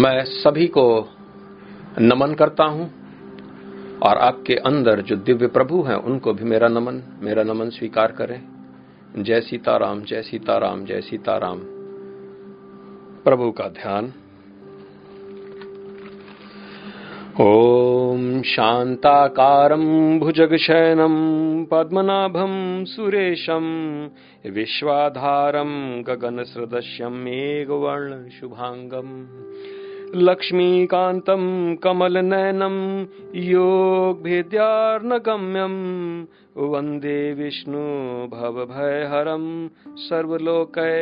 मैं सभी को नमन करता हूँ और आपके अंदर जो दिव्य प्रभु हैं, उनको भी मेरा नमन मेरा नमन स्वीकार करें। जय सीताराम जय सीताराम जय सीताराम। प्रभु का ध्यान। ॐ शान्ताकारं भुजगशयनं पद्मनाभं सुरेशं विश्वाधारं गगनसदृश्यं मेघवर्णशुभाङ्गम् लक्ष्मीकान्तं कमलनयनं योगभेद्यार्नगम्यं वंदे विष्णु भवभयहरं सर्वलोकैकनाथम्।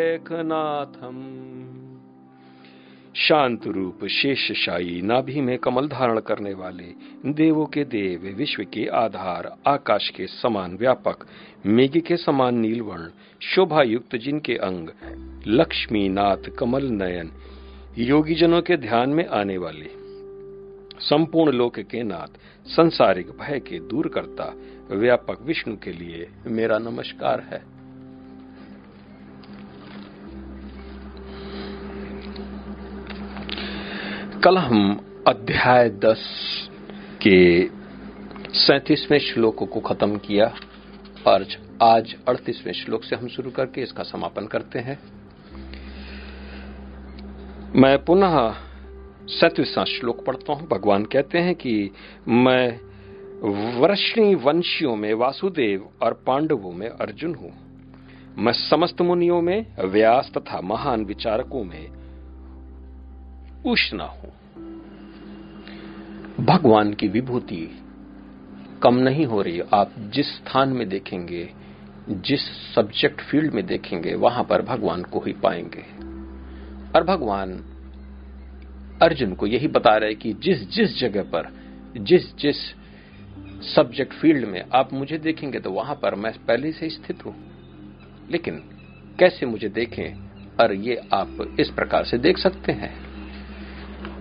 शांत रूप शेषशाही नाभि में कमल धारण करने वाले, देवों के देव, विश्व के आधार, आकाश के समान व्यापक, मेघ के समान नीलवर्ण शोभा युक्त जिनके अंग लक्ष्मी नाथ कमल नयन योगी जनों के ध्यान में आने वाले संपूर्ण लोक के नाथ, संसारिक भय के दूर करता व्यापक विष्णु के लिए मेरा नमस्कार है। कल हम अध्याय दस के सैतीसवें श्लोक को खत्म किया। और आज अड़तीसवें श्लोक से हम शुरू करके इसका समापन करते हैं। मैं पुनः सैतीसवां श्लोक पढ़ता हूँ। भगवान कहते हैं कि मैं वर्षणी वंशियों में, वासुदेव और पांडवों में अर्जुन हूँ। मैं समस्त मुनियों में, व्यास तथा महान विचारकों में उष्णा हूँ। भगवान की विभूति कम नहीं हो रही। आप जिस स्थान में देखेंगे, जिस सब्जेक्ट फ़ील्ड में देखेंगे, वहाँ पर भगवान को ही पाएँगे। और भगवान अर्जुन को यही बता रहे कि जिस जिस जगह पर, जिस जिस सब्जेक्ट फ़ील्ड में आप मुझे देखेंगे तो वहाँ पर मैं पहले से स्थित हूँ। लेकिन कैसे मुझे देखें? और ये आप इस प्रकार से देख सकते हैं।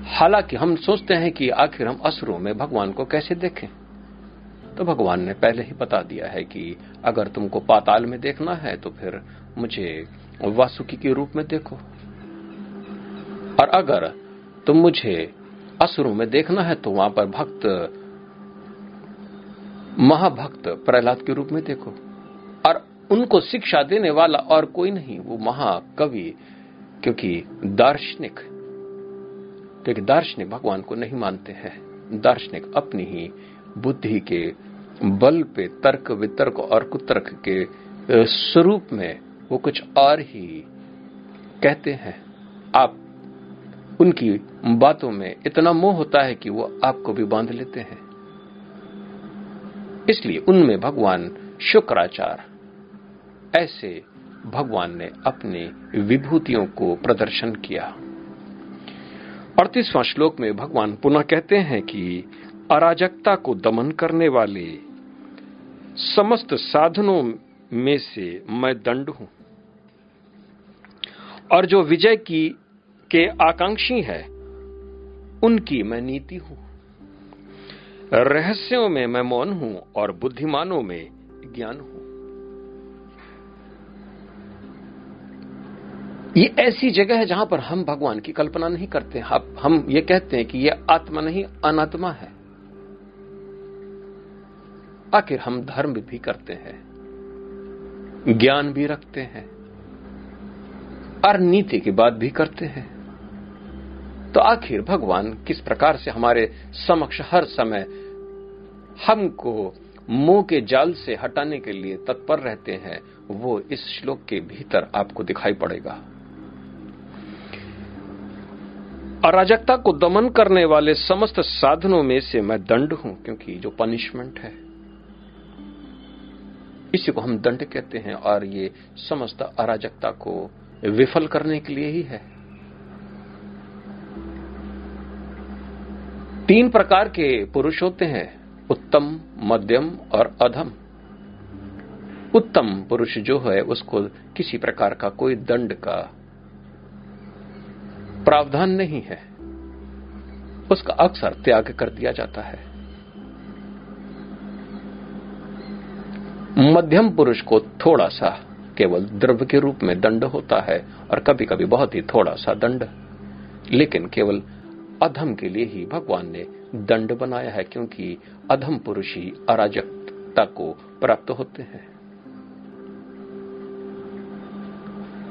हालाँकि हम सोचते हैं कि आखिर हम असुरों में भगवान को कैसे देखें? तो भगवान ने पहले ही बता दिया है कि अगर तुमको पाताल में देखना है तो फिर मुझे वासुकी के रूप में देखो। और अगर तुम मुझे असुरों में देखना है तो वहाँ पर भक्त, महाभक्त प्रहलाद के रूप में देखो। और उनको शिक्षा देने वाला और कोई नहीं, वो महाकवि, क्योंकि दार्शनिक क्योंकि दार्शनिक भगवान को नहीं मानते हैं। दार्शनिक अपनी ही बुद्धि के बल पे तर्क वितर्क और कुतर्क के स्वरूप में वो कुछ और ही कहते हैं। आप उनकी बातों में इतना मोह होता है कि वो आपको भी बाँध लेते हैं। इसलिए उनमें भगवान शुक्राचार ऐसे भगवान ने अपनी विभूतियों को प्रदर्शन किया। अड़तीसवां श्लोक में भगवान पुनः कहते हैं कि अराजकता को दमन करने वाले समस्त साधनों में से मैं दंड हूँ और जो विजय की के आकांक्षी है। उनकी मैं नीति हूँ। रहस्यों में मैं मौन हूँ और बुद्धिमानों में ज्ञान हूँ। ये ऐसी जगह है जहाँ पर हम भगवान की कल्पना नहीं करते। हम ये कहते हैं कि ये आत्मा नहीं, अनात्मा है। आखिर हम धर्म भी करते हैं, ज्ञान भी रखते हैं, और नीति की बात भी करते हैं। तो आखिर भगवान किस प्रकार से हमारे समक्ष हर समय हमको मुँह के जाल से हटाने के लिए तत्पर रहते हैं, वो इस श्लोक के भीतर आपको दिखाई पड़ेगा। अराजकता को दमन करने वाले समस्त साधनों में से मैं दंड हूँ, क्योंकि जो पनिशमेंट है, इसी को हम दंड कहते हैं, और ये समस्त अराजकता को विफल करने के लिए ही है। तीन प्रकार के पुरुष होते हैं, उत्तम, मध्यम और अधम। उत्तम पुरुष जो है, उसको किसी प्रकार का कोई दंड का प्रावधान नहीं है। उसका अक्सर त्याग कर दिया जाता है। मध्यम पुरुष को थोड़ा सा केवल द्रव्य के रूप में दंड होता है, और कभी कभी बहुत ही थोड़ा सा दंड, लेकिन केवल अधम के लिए ही भगवान ने दंड बनाया है क्योंकि अधम पुरुष ही अराजकता को प्राप्त होते हैं।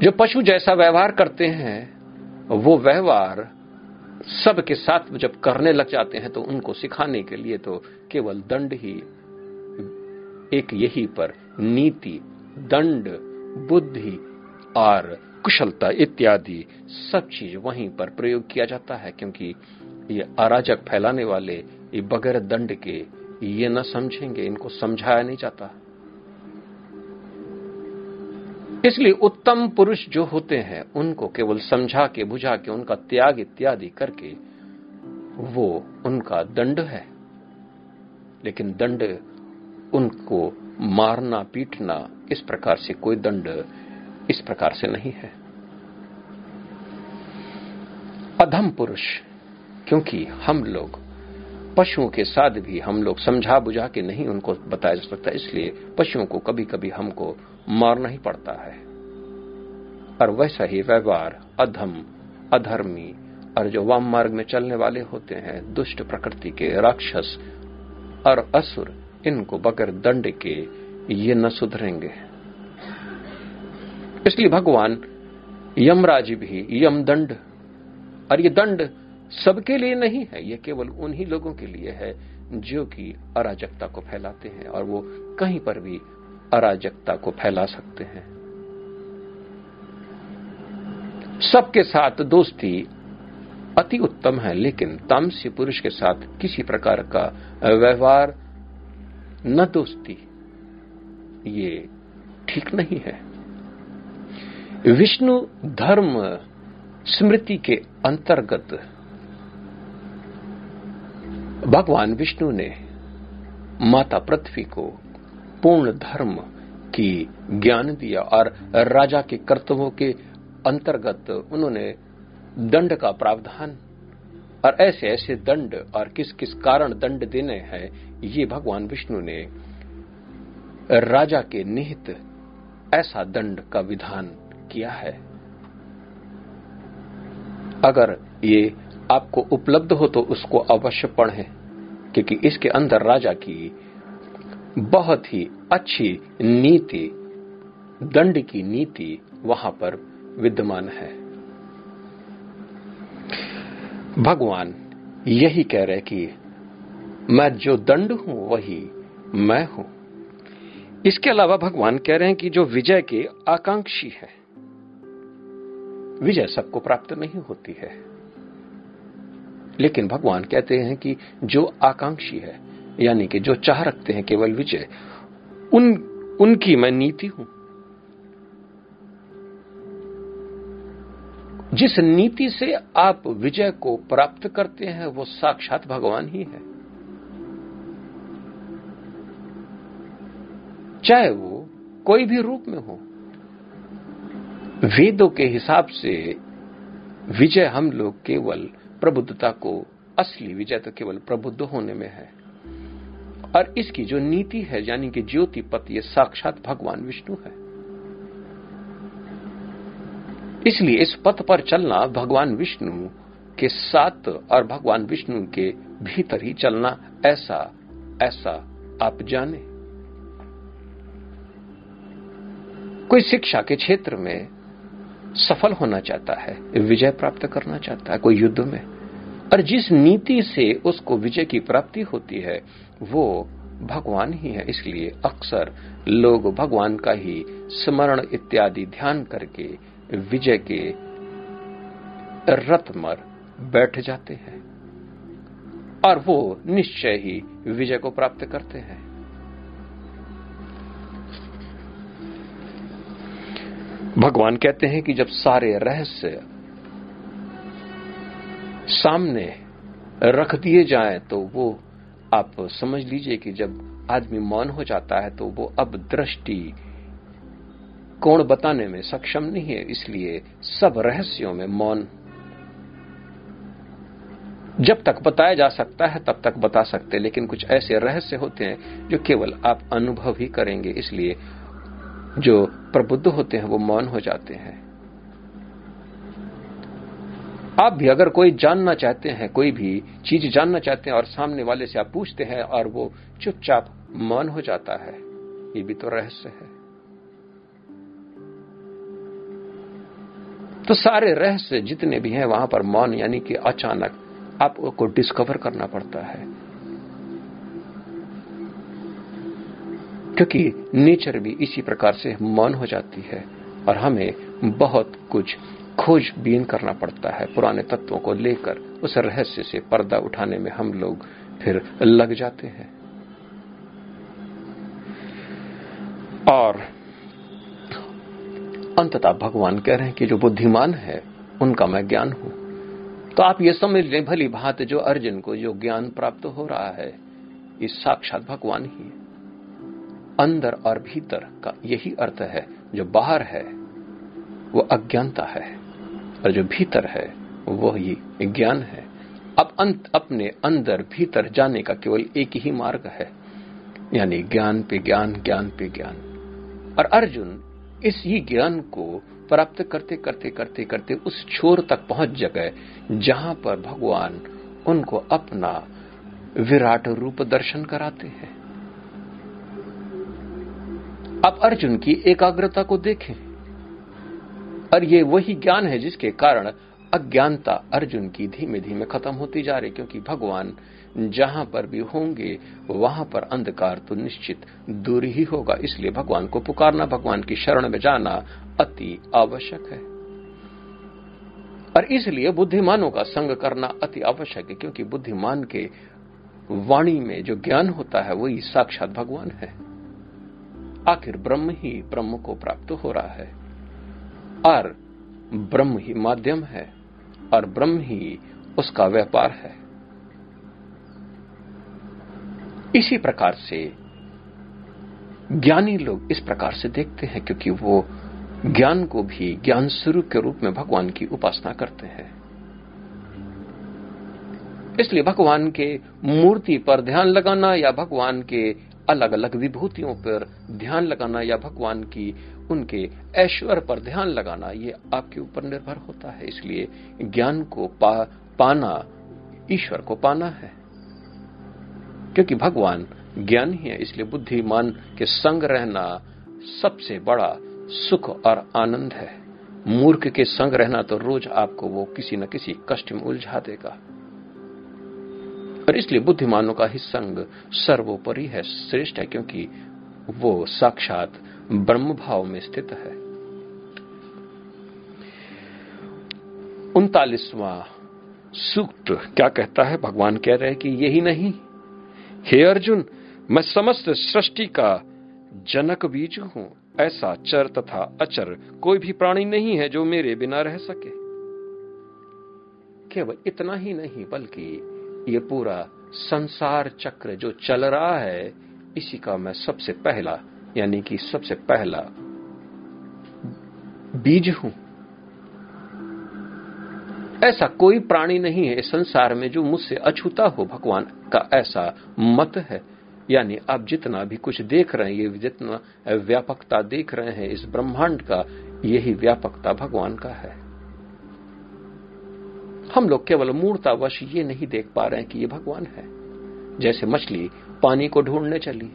जो पशु जैसा व्यवहार करते हैं, वो व्यवहार सबके साथ जब करने लग जाते हैं तो उनको सिखाने के लिए तो केवल दंड ही, एक यही पर नीति, दंड, बुद्धि और कुशलता इत्यादि सब चीज़ वहीं पर प्रयोग किया जाता है, क्योंकि ये अराजक फैलाने वाले, ये बगैर दंड के, ये न समझेंगे, इनको समझाया नहीं जाता। इसलिए उत्तम पुरुष जो होते हैं, उनको केवल समझा के, बुझा के, उनका त्याग इत्यादि करके, वो उनका दंड है। लेकिन दंड उनको मारना, पीटना, इस प्रकार से कोई दंड इस प्रकार से नहीं है। अधम पुरुष, क्योंकि हम लोग, पशुओं के साथ भी हम लोग समझा बुझा के नहीं उनको बताया जा सकता, इसलिए पशुओं को कभी कभी हमको मारना ही पड़ता है। और वैसा ही व्यवहार अधम, अधर्मी और जो वाम मार्ग में चलने वाले होते हैं, दुष्ट प्रकृति के राक्षस और असुर, इनको बगैर दंड के ये न सुधरेंगे। इसलिए भगवान। यमराज भी, यम दंड। और ये दंड सबके लिए नहीं है, ये केवल उन्हीं लोगों के लिए है, जो कि अराजकता को फैलाते हैं और वो कहीं पर भी अराजकता को फैला सकते हैं। सबके साथ दोस्ती अति उत्तम है, लेकिन तामसी पुरुष के साथ किसी प्रकार का व्यवहार, न दोस्ती, ये ठीक नहीं है। विष्णु धर्म स्मृति के अंतर्गत भगवान विष्णु ने माता पृथ्वी को पूर्ण धर्म की ज्ञान दिया और राजा के कर्तव्यों के अंतर्गत उन्होंने दंड का प्रावधान और ऐसे ऐसे दंड और किस किस कारण दंड देने हैं, ये भगवान विष्णु ने राजा के निहित ऐसा दंड का विधान किया है। अगर ये आपको उपलब्ध हो तो उसको अवश्य पढ़ें, क्योंकि इसके अंदर राजा की बहुत ही अच्छी नीति, दंड की नीति वहाँ पर विद्यमान है। भगवान यही कह रहे कि मैं जो दंड हूँ, वही मैं हूँ। इसके अलावा भगवान कह रहे हैं कि जो विजय के आकांक्षी है विजय सबको प्राप्त नहीं होती है। लेकिन भगवान कहते हैं कि जो आकांक्षी है, यानी कि जो चाह रखते हैं केवल विजय, उन, उनकी मैं नीति हूँ। जिस नीति से आप विजय को प्राप्त करते हैं, वो साक्षात भगवान ही है। चाहे वो कोई भी रूप में हो वेदों के हिसाब से विजय हम लोग केवल प्रबुद्धता को, असली विजय तो केवल प्रबुद्ध होने में है। और इसकी जो नीति है, यानी कि ज्योति पथ ये साक्षात भगवान विष्णु है। इसलिए इस पथ पर चलना भगवान विष्णु के साथ और भगवान विष्णु के भीतर ही चलना, ऐसा ऐसा आप जाने। कोई शिक्षा के क्षेत्र में सफल होना चाहता है, विजय प्राप्त करना चाहता है कोई युद्ध में। और जिस नीति से उसको विजय की प्राप्ति होती है, वो भगवान ही है। इसलिए अक्सर लोग भगवान का ही स्मरण इत्यादि ध्यान करके विजय के रथ मर बैठ जाते हैं। और वो निश्चय ही विजय को प्राप्त करते हैं। भगवान कहते हैं कि जब सारे रहस्य सामने रख दिए जाएँ तो वो आप समझ लीजिए कि जब आदमी मौन हो जाता है तो वो अब दृष्टि कोण बताने में सक्षम नहीं है, इसलिए सब रहस्यों में मौन जब तक बताया जा सकता है, तब तक बता सकते लेकिन कुछ ऐसे रहस्य होते हैं जो केवल आप अनुभव ही करेंगे, इसलिए जो प्रबुद्ध होते हैं, वो मौन हो जाते हैं। आप भी अगर कोई जानना चाहते हैं, कोई भी चीज़ जानना चाहते हैं और सामने वाले से आप पूछते हैं और वो चुपचाप मौन हो जाता है, ये भी तो रहस्य है। तो सारे रहस्य जितने भी हैं, वहाँ पर मौन यानी कि अचानक आपको डिस्कवर करना पड़ता है। क्योंकि नेचर भी इसी प्रकार से मौन हो जाती है और हमें बहुत कुछ खोजबीन करना पड़ता है। पुराने तत्वों को लेकर, उस रहस्य से पर्दा उठाने में हम लोग फिर लग जाते हैं। और अंततः भगवान कह रहे हैं कि जो बुद्धिमान है, उनका मैं ज्ञान हूँ। तो आप ये समझ लें, भली भात जो अर्जुन को जो ज्ञान प्राप्त हो रहा है, ये साक्षात भगवान ही है। अंदर और भीतर का यही अर्थ है, जो बाहर है, वो अज्ञानता है, और जो भीतर है वो ही ज्ञान है। अब अंत, अपने अंदर भीतर जाने का केवल एक ही मार्ग है, यानी ज्ञान पे ज्ञान ज्ञान पे ज्ञान। और अर्जुन इस ही ज्ञान को प्राप्त करते करते करते करते उस छोर तक पहुँच गए जहाँ पर भगवान उनको अपना विराट रूप दर्शन कराते हैं। अब अर्जुन की एकाग्रता को देखें। और ये वही ज्ञान है जिसके कारण अज्ञानता अर्जुन की धीमे धीमे खत्म होती जा रही क्योंकि भगवान जहाँ पर भी होंगे, वहाँ पर अंधकार तो निश्चित दूर ही होगा। इसलिए भगवान को पुकारना, भगवान की शरण में जाना अति आवश्यक है। और इसलिए बुद्धिमानों का संग करना अति आवश्यक है, क्योंकि बुद्धिमान के वाणी में जो ज्ञान होता है, वही साक्षात भगवान है। आखिर ब्रह्म ही ब्रह्म को प्राप्त हो रहा है। और ब्रह्म ही माध्यम है, और ब्रह्म ही उसका व्यापार है। इसी प्रकार से ज्ञानी लोग इस प्रकार से देखते हैं, क्योंकि वो ज्ञान को भी ज्ञान स्वरूप के रूप में भगवान की उपासना करते हैं। इसलिए भगवान के मूर्ति पर ध्यान लगाना या भगवान के अलग अलग विभूतियों पर ध्यान लगाना या भगवान की उनके ऐश्वर्य पर ध्यान लगाना ये आपके ऊपर निर्भर होता है। इसलिए ज्ञान को पा, पाना ईश्वर को पाना है। क्योंकि भगवान ज्ञान ही है इसलिए बुद्धिमान के संग रहना सबसे बड़ा सुख और आनंद है। मूर्ख के संग रहना तो रोज आपको वो किसी न किसी कष्ट में उलझा देगा। और इसलिए बुद्धिमानों का ही संग सर्वोपरि है, श्रेष्ठ है, क्योंकि वो साक्षात ब्रह्म भाव में स्थित है। उनतालीसवां सूक्त क्या कहता है? भगवान कह रहे हैं कि यही नहीं। हे अर्जुन, मैं समस्त सृष्टि का जनक बीज हूँ। ऐसा चर तथा अचर कोई भी प्राणी नहीं है जो मेरे बिना रह सके। केवल इतना ही नहीं, बल्कि ये पूरा संसार चक्र जो चल रहा है, इसी का मैं सबसे पहला, यानी कि सबसे पहला बीज हूँ। ऐसा कोई प्राणी नहीं है संसार में जो मुझसे अछूता हो, भगवान का ऐसा मत है। यानी आप जितना भी कुछ देख रहे हैं, ये जितना व्यापकता देख रहे हैं, इस ब्रह्मांड का यही व्यापकता भगवान का है। हम लोग केवल मूर्तावश ये नहीं देख पा रहे हैं कि ये भगवान है। जैसे मछली पानी को ढूँढने चली,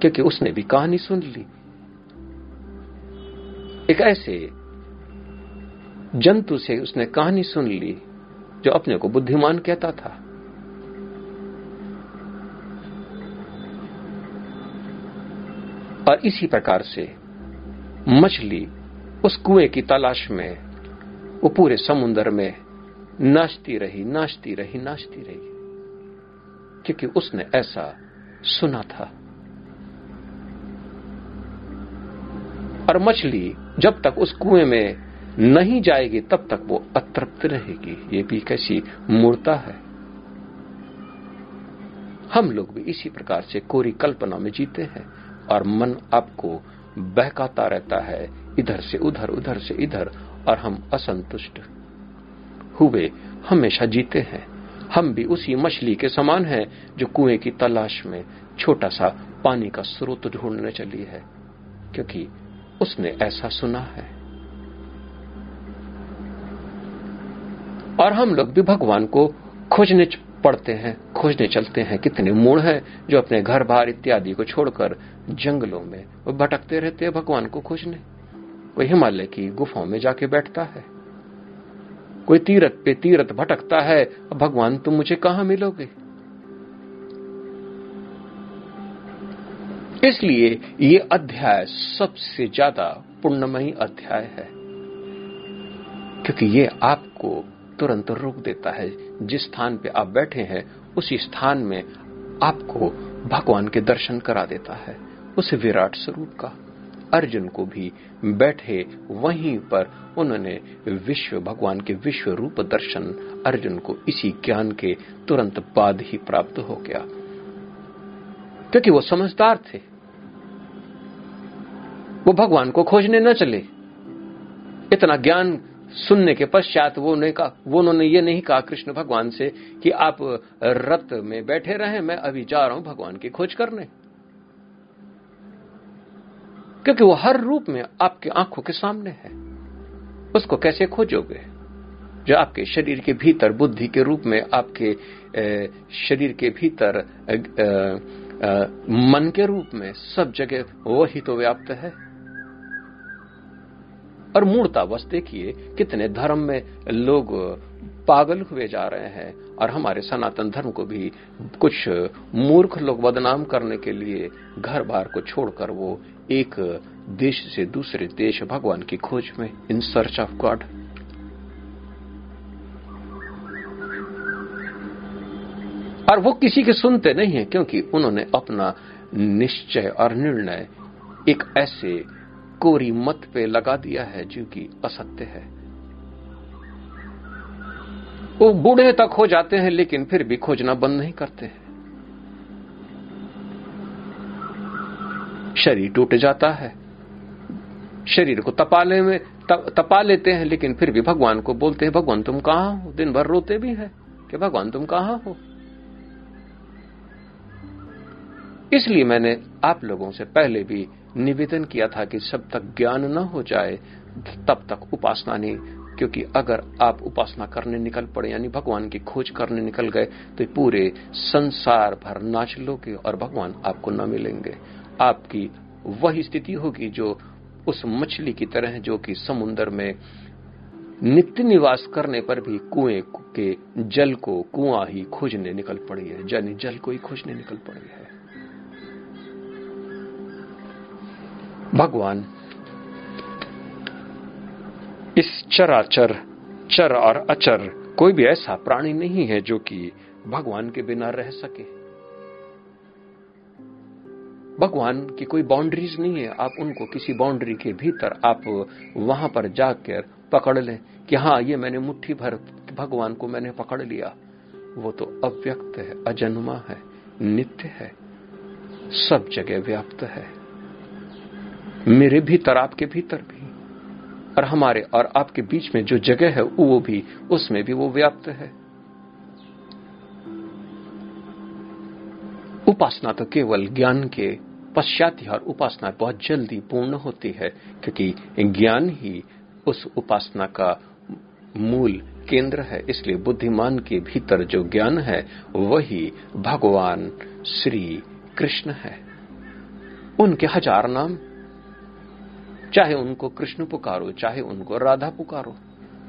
क्योंकि उसने भी कहानी सुन ली। एक ऐसे जंतु से उसने कहानी सुन ली, जो अपने को बुद्धिमान कहता था। और इसी प्रकार से मछली उस कुएँ की तलाश में वो पूरे समुद्र में नाचती रही नाचती रही नाचती रही। क्योंकि उसने ऐसा सुना था। और मछली जब तक उस कुएँ में नहीं जाएगी, तब तक वो अतृप्त रहेगी। ये भी कैसी मूर्ता है। हम लोग भी इसी प्रकार से कोरी कल्पना में जीते हैं और मन आपको बहकाता रहता है, इधर से उधर उधर से इधर। और हम असंतुष्ट। हुए, हमेशा जीते हैं। हम भी उसी मछली के समान हैं, जो कुएँ की तलाश में छोटा सा पानी का स्रोत ढूँढने चली है, क्योंकि उसने ऐसा सुना है। और हम लोग भी भगवान को खोजने पड़ते हैं, खोजने चलते हैं, कितने मूड हैं, जो अपने घर बार इत्यादि को छोड़कर जंगलों में भटकते रहते हैं भगवान को खोजने। कोई हिमालय की गुफाओं में जाके बैठता है। कोई तीरथ पे तीरथ भटकता है भगवान तुम मुझे कहाँ मिलोगे? इसलिए ये अध्याय सबसे ज़्यादा पुण्यमयी अध्याय है, क्योंकि ये आपको तुरंत रोक देता है। जिस स्थान पे आप बैठे हैं, उसी स्थान में आपको भगवान के दर्शन करा देता है, उस विराट स्वरूप का। अर्जुन को भी बैठे वहीं पर उन्होंने विश्व भगवान के विश्व रूप दर्शन अर्जुन को इसी ज्ञान के तुरंत बाद ही प्राप्त हो गया। क्योंकि वो समझदार थे। वो भगवान को खोजने न चले। इतना ज्ञान सुनने के पश्चात वो ने कहा, वो उन्होंने ये नहीं कहा कृष्ण भगवान से कि आप रथ में बैठे रहे, मैं अभी जा रहा हूँ भगवान की खोज करने। क्योंकि वो हर रूप में आपके आँखों के सामने है। उसको कैसे खोजोगे? जो आपके शरीर के भीतर बुद्धि के रूप में आपके शरीर के भीतर मन के रूप में सब जगह वही तो व्याप्त है। और मूर्ता बस देखिए कितने धर्म में लोग पागल हुए जा रहे हैं और हमारे सनातन धर्म को भी कुछ मूर्ख लोग बदनाम करने के लिए घर बार को छोड़कर वो एक देश से दूसरे देश भगवान की खोज में इन सर्च ऑफ़ गॉड और वो किसी के सुनते नहीं है, क्योंकि उन्होंने अपना निश्चय और निर्णय एक ऐसे कोरी मत पे लगा दिया है जो कि असत्य है। वो बूढ़े तक हो जाते हैं, लेकिन फिर भी खोजना बंद नहीं करते हैं। शरीर टूट जाता है। शरीर को तपाले में तपा लेते हैं, लेकिन फिर भी भगवान को बोलते हैं, भगवान, तुम कहाँ हो? दिन भर रोते भी हैं कि भगवान, तुम कहाँ हो? इसलिए मैंने आप लोगों से पहले भी निवेदन किया था कि जब तक ज्ञान न हो जाए, तब तक उपासना नहीं, क्योंकि अगर आप उपासना करने निकल पड़े, यानी भगवान की खोज करने निकल गए तो पूरे संसार भर नाच लोगे और भगवान आपको न मिलेंगे। आपकी वही स्थिति होगी जो उस मछली की तरह जो कि समुन्द्र में नित्य निवास करने पर भी कुएँ के जल को कुआँ ही खोजने निकल पड़ी है, यानी जल को ही खोजने निकल पड़ी है। भगवान, इस चराचर, चर और अचर कोई भी ऐसा प्राणी नहीं है जो कि भगवान के बिना रह सके। भगवान की कोई बाउंड्रीज नहीं है। आप उनको किसी बाउंड्री के भीतर आप वहाँ पर जाकर पकड़ लें कि हाँ ये मैंने मुट्ठी भर, भगवान को मैंने पकड़ लिया। वो तो अव्यक्त है, अजन्मा है, नित्य है, सब जगह व्याप्त है। मेरे भीतर, आपके भीतर भी, और हमारे और आपके बीच में जो जगह है, वो भी, उसमें भी वो व्याप्त है। उपासना तो केवल ज्ञान के पश्चात और उपासना बहुत जल्दी पूर्ण होती है, क्योंकि ज्ञान ही उस उपासना का मूल केंद्र है। इसलिए बुद्धिमान के भीतर जो ज्ञान है, वही भगवान श्री कृष्ण है। उनके हज़ार नाम, चाहे उनको कृष्ण पुकारो, चाहे उनको राधा पुकारो,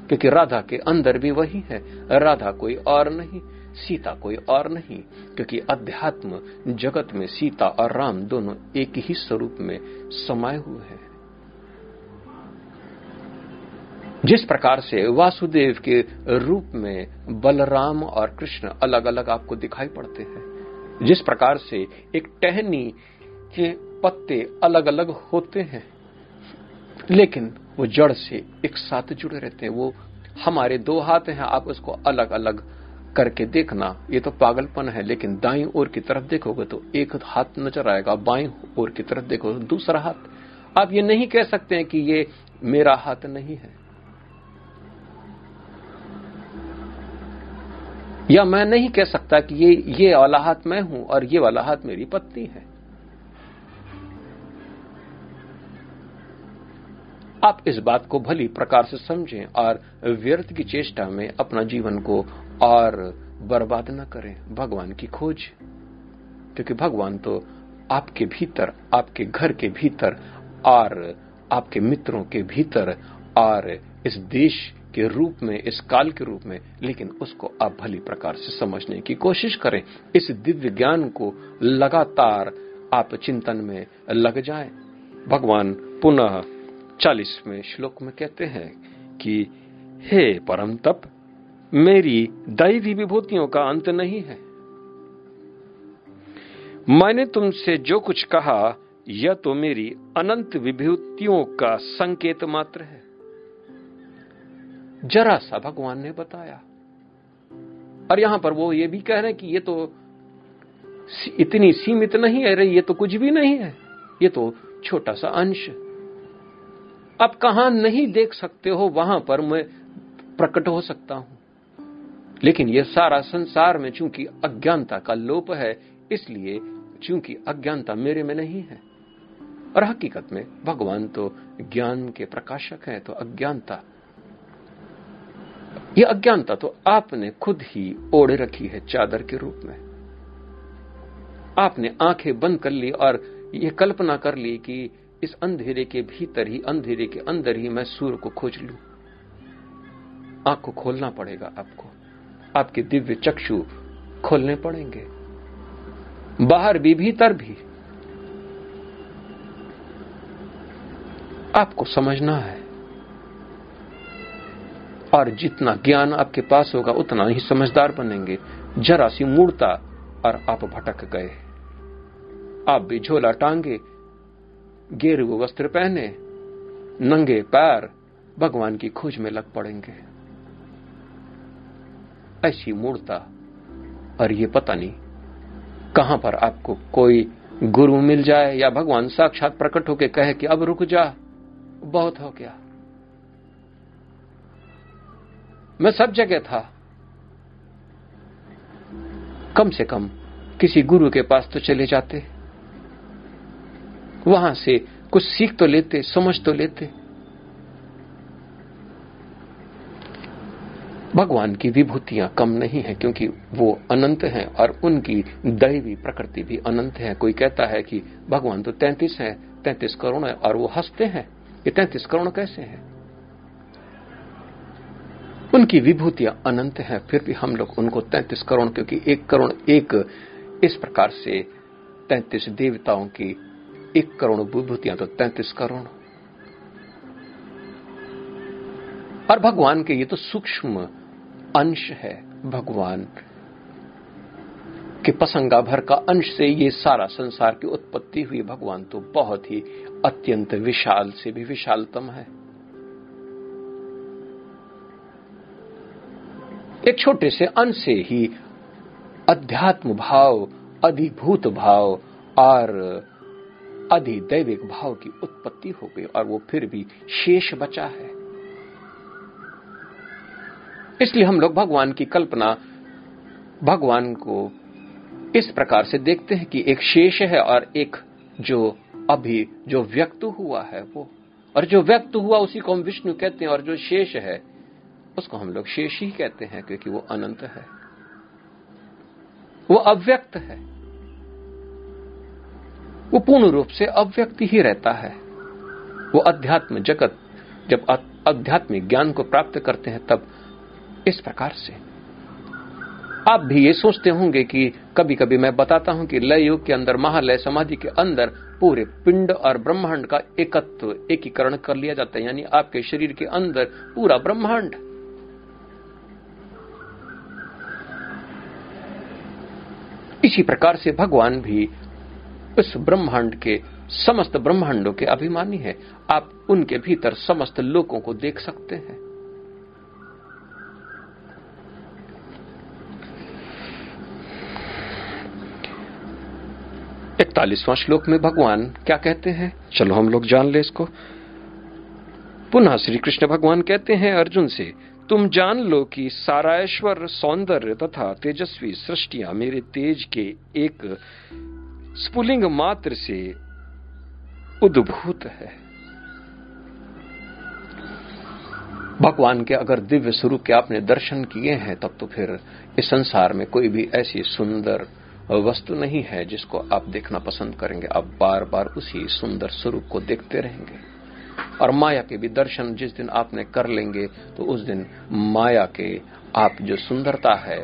क्योंकि राधा के अंदर भी वही है, राधा कोई और नहीं। सीता कोई और नहीं, क्योंकि अध्यात्म जगत में सीता और राम दोनों एक ही स्वरूप में समाये हुए हैं। जिस प्रकार से वासुदेव के रूप में बलराम और कृष्ण अलग अलग आपको दिखाई पड़ते हैं, जिस प्रकार से एक टहनी के पत्ते अलग अलग होते हैं, लेकिन वो जड़ से एक साथ जुड़े रहते हैं, वो हमारे दो हाथ हैं, आप उसको अलग अलग करके देखना, ये तो पागलपन है, लेकिन दाई ओर की तरफ़ देखोगे तो एक हाथ नज़र आएगा, बाई ओर की तरफ़ देखोगे तो दूसरा हाथ। आप ये नहीं कह सकते हैं कि ये मेरा हाथ नहीं है। या मैं नहीं कह सकता कि ये ये वाला हाथ मैं हूँ और ये वाला हाथ मेरी पत्नी है। आप इस बात को भली प्रकार से समझें और व्यर्थ की चेष्टा में अपना जीवन को और बर्बाद न करें भगवान की खोज। क्योंकि भगवान तो आपके भीतर, आपके घर के भीतर और आपके मित्रों के भीतर और इस देश के रूप में, इस काल के रूप में, लेकिन उसको आप भली प्रकार से समझने की कोशिश करें। इस दिव्य ज्ञान को लगातार आप चिंतन में लग जाएँ। भगवान पुनः चालीसवें श्लोक में कहते हैं कि, हे परम तप मेरी दैवी विभूतियों का अंत नहीं है। मैंने तुमसे जो कुछ कहा, यह तो मेरी अनंत विभूतियों का संकेत मात्र है। जरा सा भगवान ने बताया। और यहाँ पर वो ये भी कह रहे हैं कि ये तो इतनी सीमित नहीं है, रही, ये तो कुछ भी नहीं है। ये तो छोटा सा अंश। अब कहा नहीं देख सकते हो, वहाँ पर मैं प्रकट हो सकता हूँ। लेकिन यह सारा संसार में चूँकि अज्ञानता का लोप है, इसलिए चूँकि अज्ञानता मेरे में नहीं है। और हकीकत में भगवान तो ज्ञान के प्रकाशक है तो अज्ञानता। यह अज्ञानता तो आपने खुद ही ओढ़े रखी है चादर के रूप में। आपने आँखें बंद कर ली और यह कल्पना कर ली कि इस अंधेरे के भीतर ही, अंधेरे के अंदर ही मैं सूर्य को खोज लू। आँख को खोलना पड़ेगा आपको। आपके दिव्य चक्षु खोलने पड़ेंगे। बाहर भी, भीतर भी। आपको समझना है। और जितना ज्ञान आपके पास होगा, उतना ही समझदार बनेंगे। जरा सी मूर्ता और आप भटक गए। आप भी झोला टांगे गेरु वस्त्र पहने, नंगे पैर भगवान की खोज में लग पड़ेंगे। ऐसी मूर्ता और ये पता नहीं कहाँ पर आपको कोई गुरु मिल जाए या भगवान साक्षात प्रकट होकर कहे कि अब रुक जा, बहुत हो गया। मैं सब जगह था। कम से कम किसी गुरु के पास तो चले जाते। वहाँ से कुछ सीख तो लेते, समझ तो लेते। भगवान की विभूतियाँ कम नहीं है, क्योंकि वो अनंत हैं और उनकी दैवी प्रकृति भी अनंत है। कोई कहता है कि भगवान तो तैंतीस है, तैंतीस करोड़ है और वो हँसते हैं। ये तैंतीस करोड़ कैसे हैं? उनकी विभूतियाँ अनंत हैं, फिर भी हम लोग उनको तैंतीस करोड़, क्योंकि एक करोड़ एक इस प्रकार से तैंतीस देवताओं की एक करोड़ विभूतियाँ तो तैंतीस करोड़। और भगवान के ये तो सूक्ष्म अंश है भगवान, के पसंगा भर का अंश से ये सारा संसार की उत्पत्ति हुई भगवान तो बहुत ही अत्यंत विशाल से भी विशालतम है। एक छोटे से अंश से ही अध्यात्म भाव, अधिभूत भाव और अधिदैविक भाव की उत्पत्ति हो गई और वो फिर भी शेष बचा है। इसलिए हम लोग भगवान की कल्पना, भगवान को इस प्रकार से देखते हैं कि एक शेष है और एक जो अभी, जो व्यक्त हुआ है वो। और जो व्यक्त हुआ, उसी को हम विष्णु कहते हैं, और जो शेष है, उसको हम लोग शेष ही कहते हैं, क्योंकि वो अनंत है। वो अव्यक्त है। वो पूर्ण रूप से अव्यक्त ही रहता है। वो अध्यात्म जगत, जब अध्यात्मिक ज्ञान को प्राप्त करते हैं, तब इस प्रकार से। आप भी ये सोचते होंगे कि कभी कभी मैं बताता हूँ कि लय युग के अंदर, महालय समाधि के अंदर पूरे पिंड और ब्रह्मांड का एकत्व, एकीकरण कर लिया जाता है। यानी आपके शरीर के अंदर पूरा ब्रह्मांड। इसी प्रकार से भगवान भी इस ब्रह्मांड के, समस्त ब्रह्मांडों के अभिमानी है। आप उनके भीतर समस्त लोगों को देख सकते हैं। इकतालीसवां श्लोक में भगवान क्या कहते हैं? चलो हम लोग जान ले इसको। पुनः श्री कृष्ण भगवान कहते हैं, अर्जुन से, तुम जान लो कि साराश्वर सौंदर्य तथा तेजस्वी सृष्टिया मेरे तेज के एक स्फुलिंग मात्र से उद्भूत है। भगवान के अगर दिव्य स्वरूप के आपने दर्शन किए हैं, तब तो फिर इस संसार में कोई भी ऐसी सुंदर वस्तु नहीं है जिसको आप देखना पसंद करेंगे। आप बार बार उसी सुंदर स्वरूप को देखते रहेंगे। और माया के भी दर्शन जिस दिन आपने कर लेंगे तो उस दिन माया के आप जो सुंदरता है,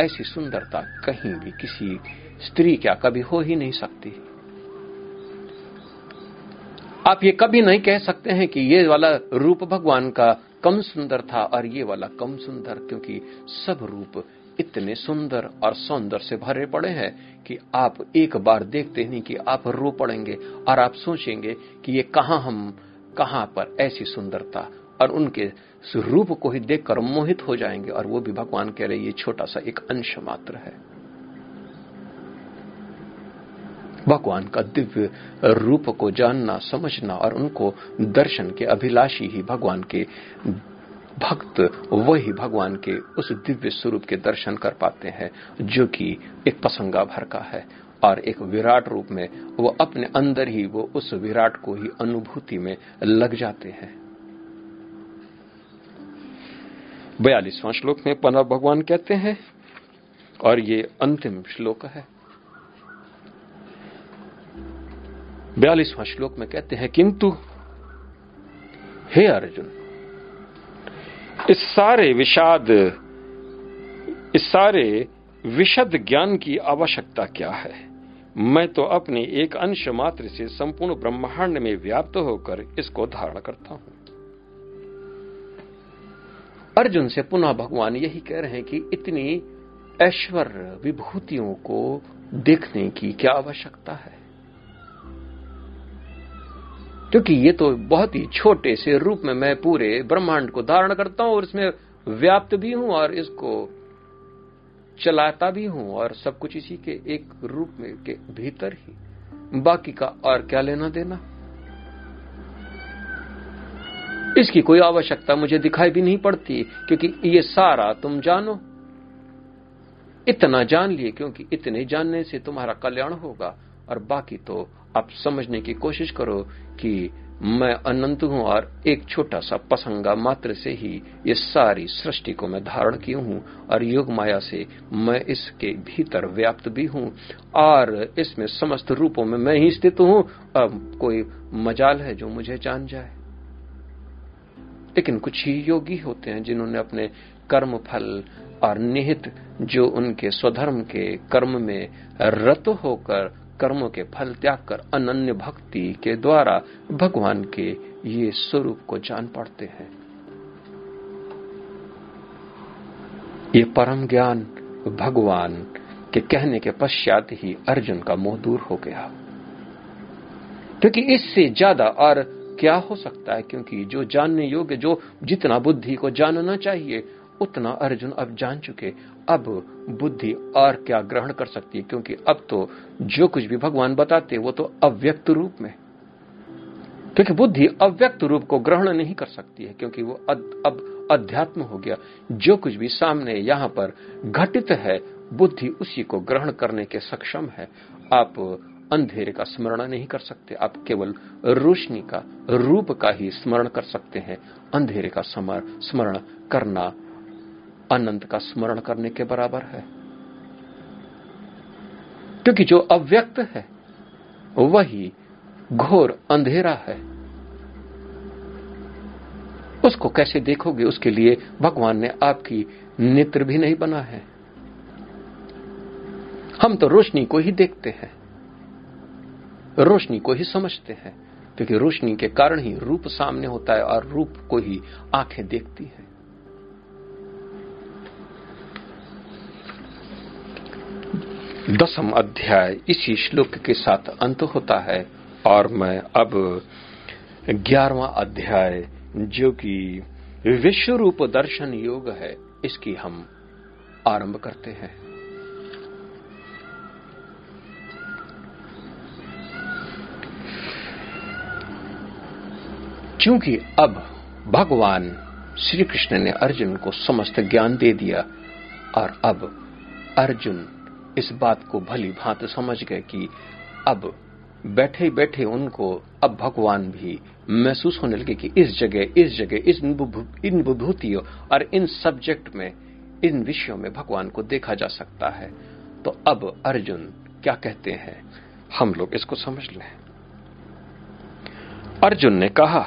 ऐसी सुंदरता कहीं भी किसी स्त्री क्या कभी हो ही नहीं सकती। आप ये कभी नहीं कह सकते हैं कि ये वाला रूप भगवान का कम सुंदर था और ये वाला कम सुंदर, क्योंकि सब रूप इतने सुंदर और सौंदर्य से भरे पड़े हैं कि आप एक बार देखते नहीं कि आप रो पड़ेंगे और आप सोचेंगे कि ये कहाँ हम, कहाँ पर ऐसी सुंदरता। और उनके रूप को ही देखकर मोहित हो जाएँगे और वो भी भगवान कह रहे ये छोटा सा एक अंश मात्र है। भगवान का दिव्य रूप को जानना, समझना और उनको दर्शन के अभिलाषी ही भगवान के भक्त वही भगवान के उस दिव्य स्वरूप के दर्शन कर पाते हैं, जो कि एक पसंगा भर का है। और एक विराट रूप में वो अपने अंदर ही, वो उस विराट को ही अनुभूति में लग जाते हैं। बयालीसवां श्लोक में पुनः भगवान कहते हैं, और ये अंतिम श्लोक है। बयालीसवां श्लोक में कहते हैं, किंतु, हे अर्जुन इस सारे विषाद, इस सारे विशद ज्ञान की आवश्यकता क्या है? मैं तो अपने एक अंश मात्र से संपूर्ण ब्रह्मांड में व्याप्त होकर इसको धारण करता हूँ। अर्जुन से पुनः भगवान यही कह रहे हैं कि इतनी ऐश्वर्य विभूतियों को देखने की क्या आवश्यकता है? क्योंकि ये तो बहुत ही छोटे से रूप में मैं पूरे ब्रह्मांड को धारण करता हूँ और इसमें व्याप्त भी हूँ और इसको चलाता भी हूँ और सब कुछ इसी के एक रूप में के भीतर ही। बाकी का और क्या लेना देना? इसकी कोई आवश्यकता मुझे दिखाई भी नहीं पड़ती, क्योंकि ये सारा तुम जानो। इतना जान लिए क्योंकि इतने जानने से तुम्हारा कल्याण होगा, और बाकी तो आप समझने की कोशिश करो कि मैं अनंत हूँ और एक छोटा सा पसंगा मात्र से ही ये सारी सृष्टि को मैं धारण की हूँ और योग माया से मैं इसके भीतर व्याप्त भी हूँ और इसमें समस्त रूपों में मैं ही स्थित हूँ। अब कोई मजाल है जो मुझे जान जाए? लेकिन कुछ ही योगी होते हैं जिन्होंने अपने कर्म फल और निहित जो उनके स्वधर्म के कर्म में रत होकर कर्मों के फल त्याग कर अनन्य भक्ति के द्वारा भगवान के ये स्वरूप को जान पड़ते हैं। ये परम ज्ञान भगवान के कहने के पश्चात ही अर्जुन का मोह दूर हो गया। क्योंकि इससे ज़्यादा और क्या हो सकता है? क्योंकि जो जानने योग्य, जो जितना बुद्धि को जानना चाहिए, उतना अर्जुन अब जान चुके। अब बुद्धि और क्या ग्रहण कर सकती है? क्योंकि अब तो जो कुछ भी भगवान बताते, वो तो अव्यक्त रूप में। क्योंकि बुद्धि अव्यक्त रूप को ग्रहण नहीं कर सकती है, क्योंकि वो अब अध्यात्म हो गया। जो कुछ भी सामने यहाँ पर घटित है, बुद्धि उसी को ग्रहण करने के सक्षम है। आप अंधेरे का स्मरण नहीं कर सकते, आप केवल रोशनी का, रूप का ही स्मरण कर सकते हैं। अंधेरे का स्मरण करना अनंत का स्मरण करने के बराबर है। क्योंकि जो अव्यक्त है, वही घोर अंधेरा है। उसको कैसे देखोगे? उसके लिए भगवान ने आपकी नेत्र भी नहीं बना है। हम तो रोशनी को ही देखते हैं। रोशनी को ही समझते हैं, क्योंकि रोशनी के कारण ही रूप सामने होता है और रूप को ही आँखें देखती हैं। दसम अध्याय इसी श्लोक के साथ अंत होता है और मैं अब ग्यारहवा अध्याय, जो कि विश्व रूप दर्शन योग है, इसकी हम आरंभ करते हैं। क्योंकि अब भगवान श्री कृष्ण ने अर्जुन को समस्त ज्ञान दे दिया और अब अर्जुन इस बात को भली भांत समझ गए कि अब बैठे बैठे उनको अब भगवान भी महसूस होने लगे कि इस जगह इस जगह, इस इन विभूतियों और इन सब्जेक्ट में, इन विषयों में भगवान को देखा जा सकता है। तो अब अर्जुन क्या कहते हैं? हम लोग इसको समझ लें। अर्जुन ने कहा,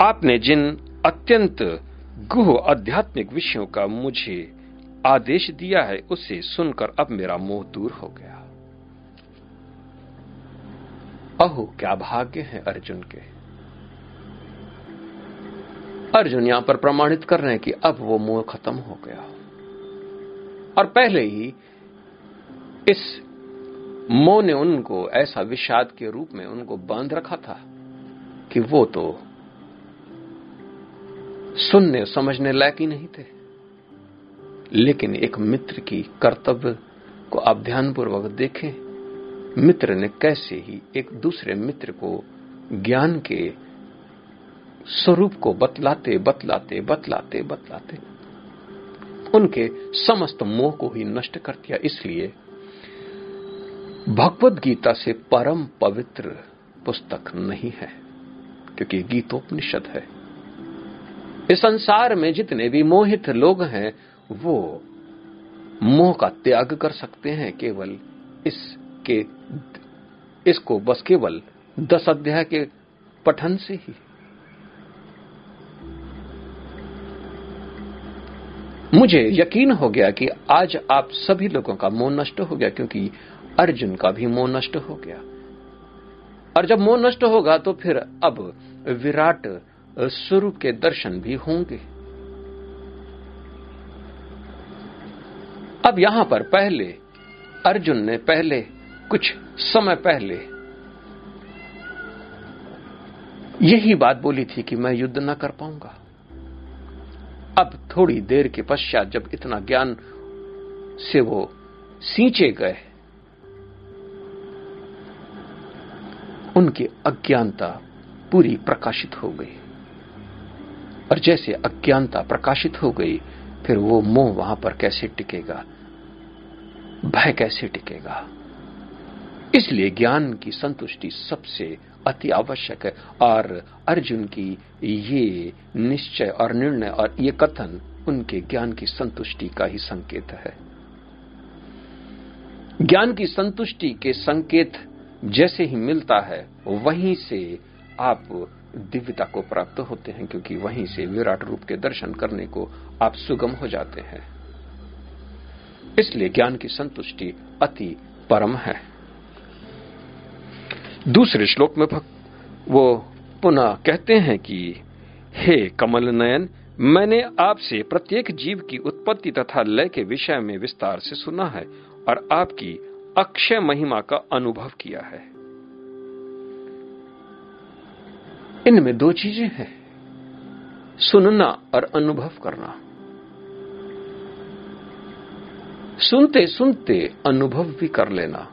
आपने जिन अत्यंत गुह आध्यात्मिक विषयों का मुझे आदेश दिया है, उसे सुनकर अब मेरा मोह दूर हो गया। अहो, क्या भाग्य है अर्जुन के? अर्जुन यहाँ पर प्रमाणित कर रहे हैं कि अब वो मोह खत्म हो गया। और पहले ही इस मोह ने उनको ऐसा विषाद के रूप में उनको बाँध रखा था कि वो तो सुनने, समझने लायक ही नहीं थे। लेकिन एक मित्र की कर्तव्य को आप ध्यानपूर्वक देखें। मित्र ने कैसे ही एक दूसरे मित्र को ज्ञान के स्वरूप को बतलाते बतलाते बतलाते बतलाते, उनके समस्त मोह को ही नष्ट कर दिया। इसलिए भगवत गीता से परम पवित्र पुस्तक नहीं है, क्योंकि गीतोपनिषद है। इस संसार में जितने भी मोहित लोग हैं वो मोह का त्याग कर सकते हैं केवल इसके, इसको बस केवल दस अध्याय के पठन से ही। मुझे यकीन हो गया कि आज आप सभी लोगों का मोह नष्ट हो गया, क्योंकि अर्जुन का भी मोह नष्ट हो गया। और जब मोह नष्ट होगा तो फिर अब विराट स्वरूप के दर्शन भी होंगे। अब यहाँ पर पहले, अर्जुन ने पहले, कुछ समय पहले, यही बात बोली थी कि मैं युद्ध न कर पाऊँगा। अब थोड़ी देर के पश्चात जब इतना ज्ञान से वो सींचे गए, उनकी अज्ञानता पूरी प्रकाशित हो गई। और जैसे अज्ञानता प्रकाशित हो गई फिर वो मोह वहाँ पर कैसे टिकेगा? भय कैसे टिकेगा? इसलिए ज्ञान की संतुष्टि सबसे अति आवश्यक है और अर्जुन की ये निश्चय और निर्णय और ये कथन उनके ज्ञान की संतुष्टि का ही संकेत है। ज्ञान की संतुष्टि के संकेत जैसे ही मिलता है, वहीं से आप दिव्यता को प्राप्त होते हैं क्योंकि वहीं से विराट रूप के दर्शन करने को आप सुगम हो जाते हैं। इसलिए ज्ञान की संतुष्टि अति परम है। दूसरे श्लोक में वो पुनः कहते हैं कि, हे कमल नयन, मैंने आपसे प्रत्येक जीव की उत्पत्ति तथा लय के विषय में विस्तार से सुना है और आपकी अक्षय महिमा का अनुभव किया है। इनमें दो चीज़ें हैं। सुनना और अनुभव करना। सुनते सुनते अनुभव भी कर लेना।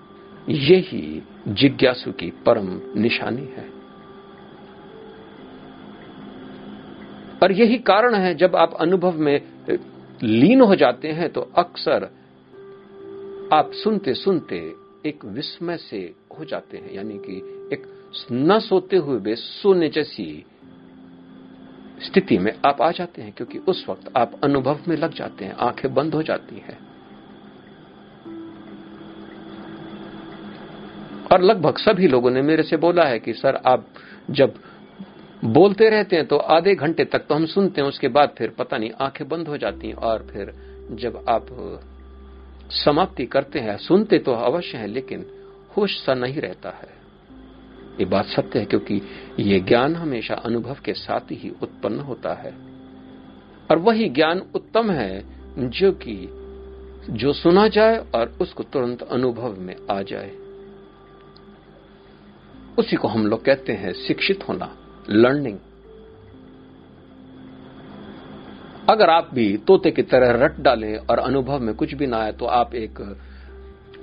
यही जिज्ञासु की परम निशानी है। और यही कारण है, जब आप अनुभव में लीन हो जाते हैं तो अक्सर आप सुनते सुनते एक विस्मय से हो जाते हैं, यानी कि एक न सोते हुए भी सोने जैसी स्थिति में आप आ जाते हैं, क्योंकि उस वक्त आप अनुभव में लग जाते हैं, आँखें बंद हो जाती हैं। और लगभग सभी लोगों ने मेरे से बोला है कि, सर, आप जब बोलते रहते हैं तो आधे घंटे तक तो हम सुनते हैं, उसके बाद फिर पता नहीं, आँखें बंद हो जाती हैं, और फिर जब आप समाप्ति करते हैं, सुनते तो अवश्य है, लेकिन होश सा नहीं रहता है। ये बात सत्य है क्योंकि ये ज्ञान हमेशा अनुभव के साथ ही उत्पन्न होता है। और वही ज्ञान उत्तम है जो कि, जो सुना जाए और उसको तुरंत अनुभव में आ जाए। उसी को हम लोग कहते हैं शिक्षित होना लर्निंग अगर आप भी तोते की तरह रट डालें और अनुभव में कुछ भी ना आए तो आप एक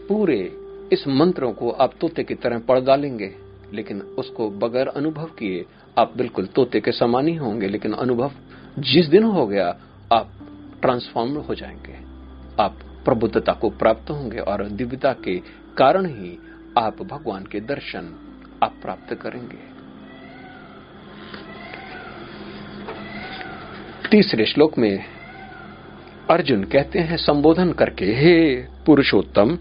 पूरे इस मंत्रों को आप तोते की तरह पढ़ डालेंगे। लेकिन उसको बगैर अनुभव किए आप बिल्कुल तोते के समान ही होंगे, लेकिन अनुभव जिस दिन हो गया, आप ट्रांसफॉर्म हो जाएँगे। आप प्रबुद्धता को प्राप्त होंगे और दिव्यता के कारण ही आप भगवान के दर्शन आप प्राप्त करेंगे। तीसरे श्लोक में अर्जुन कहते हैं, संबोधन करके, हे पुरुषोत्तम,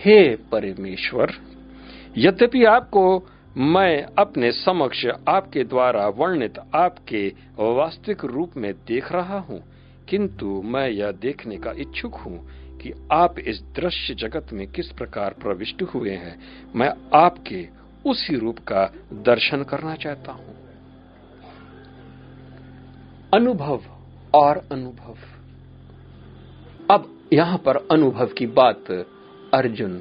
हे परमेश्वर, यद्यपि आपको मैं अपने समक्ष आपके द्वारा वर्णित आपके वास्तविक रूप में देख रहा हूँ, किंतु मैं यह देखने का इच्छुक हूँ कि आप इस दृश्य जगत में किस प्रकार प्रविष्ट हुए हैं। मैं आपके उसी रूप का दर्शन करना चाहता हूँ। अनुभव और अनुभव। अब यहाँ पर अनुभव की बात अर्जुन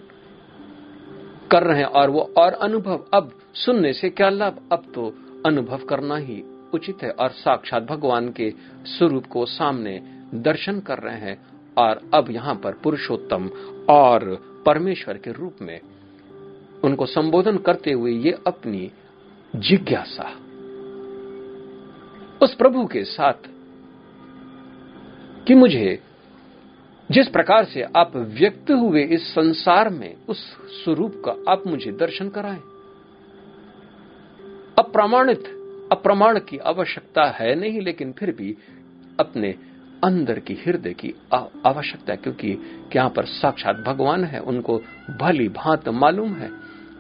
कर रहे हैं और वो और अनुभव, अब सुनने से क्या लाभ? अब तो अनुभव करना ही उचित है और साक्षात भगवान के स्वरूप को सामने दर्शन कर रहे हैं और अब यहाँ पर पुरुषोत्तम और परमेश्वर के रूप में उनको संबोधन करते हुए ये अपनी जिज्ञासा उस प्रभु के साथ कि मुझे जिस प्रकार से आप व्यक्त हुए इस संसार में, उस स्वरूप का आप मुझे दर्शन कराएँ। अप्रमाणित, अप्रमाण की आवश्यकता है नहीं, लेकिन फिर भी अपने अंदर की हृदय की आवश्यकता क्योंकि यहाँ पर साक्षात भगवान है, उनको भली भांत मालूम है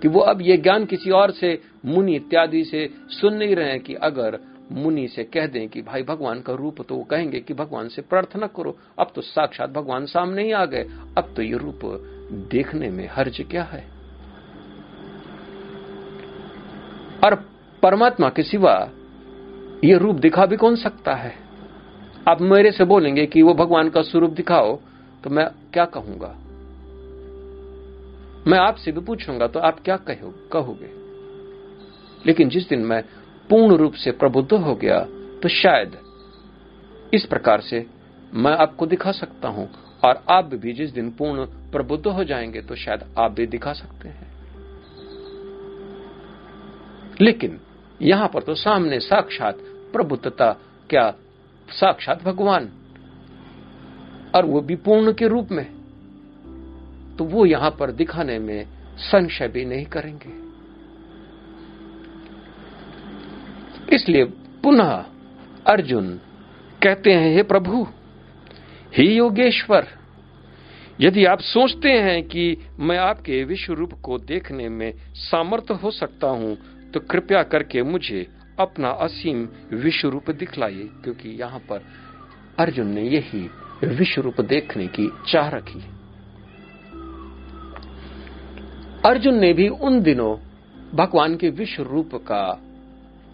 कि वो अब ये ज्ञान किसी और से, मुनि इत्यादि से सुन नहीं रहे हैं कि अगर मुनि से कह दें कि भाई भगवान का रूप तो वो कहेंगे कि भगवान से प्रार्थना करो। अब तो साक्षात भगवान सामने ही आ गए। अब तो ये रूप देखने में हर्ज क्या है? और परमात्मा के सिवा ये रूप दिखा भी कौन सकता है? आप मेरे से बोलेंगे कि वो भगवान का स्वरूप दिखाओ तो मैं क्या कहूँगा? मैं आपसे भी पूछूँगा तो आप क्या कहोगे? लेकिन जिस दिन मैं पूर्ण रूप से प्रबुद्ध हो गया तो शायद इस प्रकार से मैं आपको दिखा सकता हूँ। और आप भी जिस दिन पूर्ण प्रबुद्ध हो जाएँगे तो शायद आप भी दिखा सकते हैं। लेकिन यहाँ पर तो सामने साक्षात प्रबुद्धता, क्या साक्षात भगवान? और वो भी पूर्ण के रूप में। तो वो यहाँ पर दिखाने में संशय भी नहीं करेंगे। इसलिए पुनः अर्जुन कहते हैं, हे प्रभु, हे योगेश्वर, यदि आप सोचते हैं कि मैं आपके विश्व रूप को देखने में सामर्थ्य हो सकता हूँ तो कृपया करके मुझे अपना असीम विश्व रूप दिखलाइए, क्योंकि यहाँ पर अर्जुन ने यही विश्व रूप देखने की चाह रखी अर्जुन ने भी उन दिनों भगवान के विश्व रूप का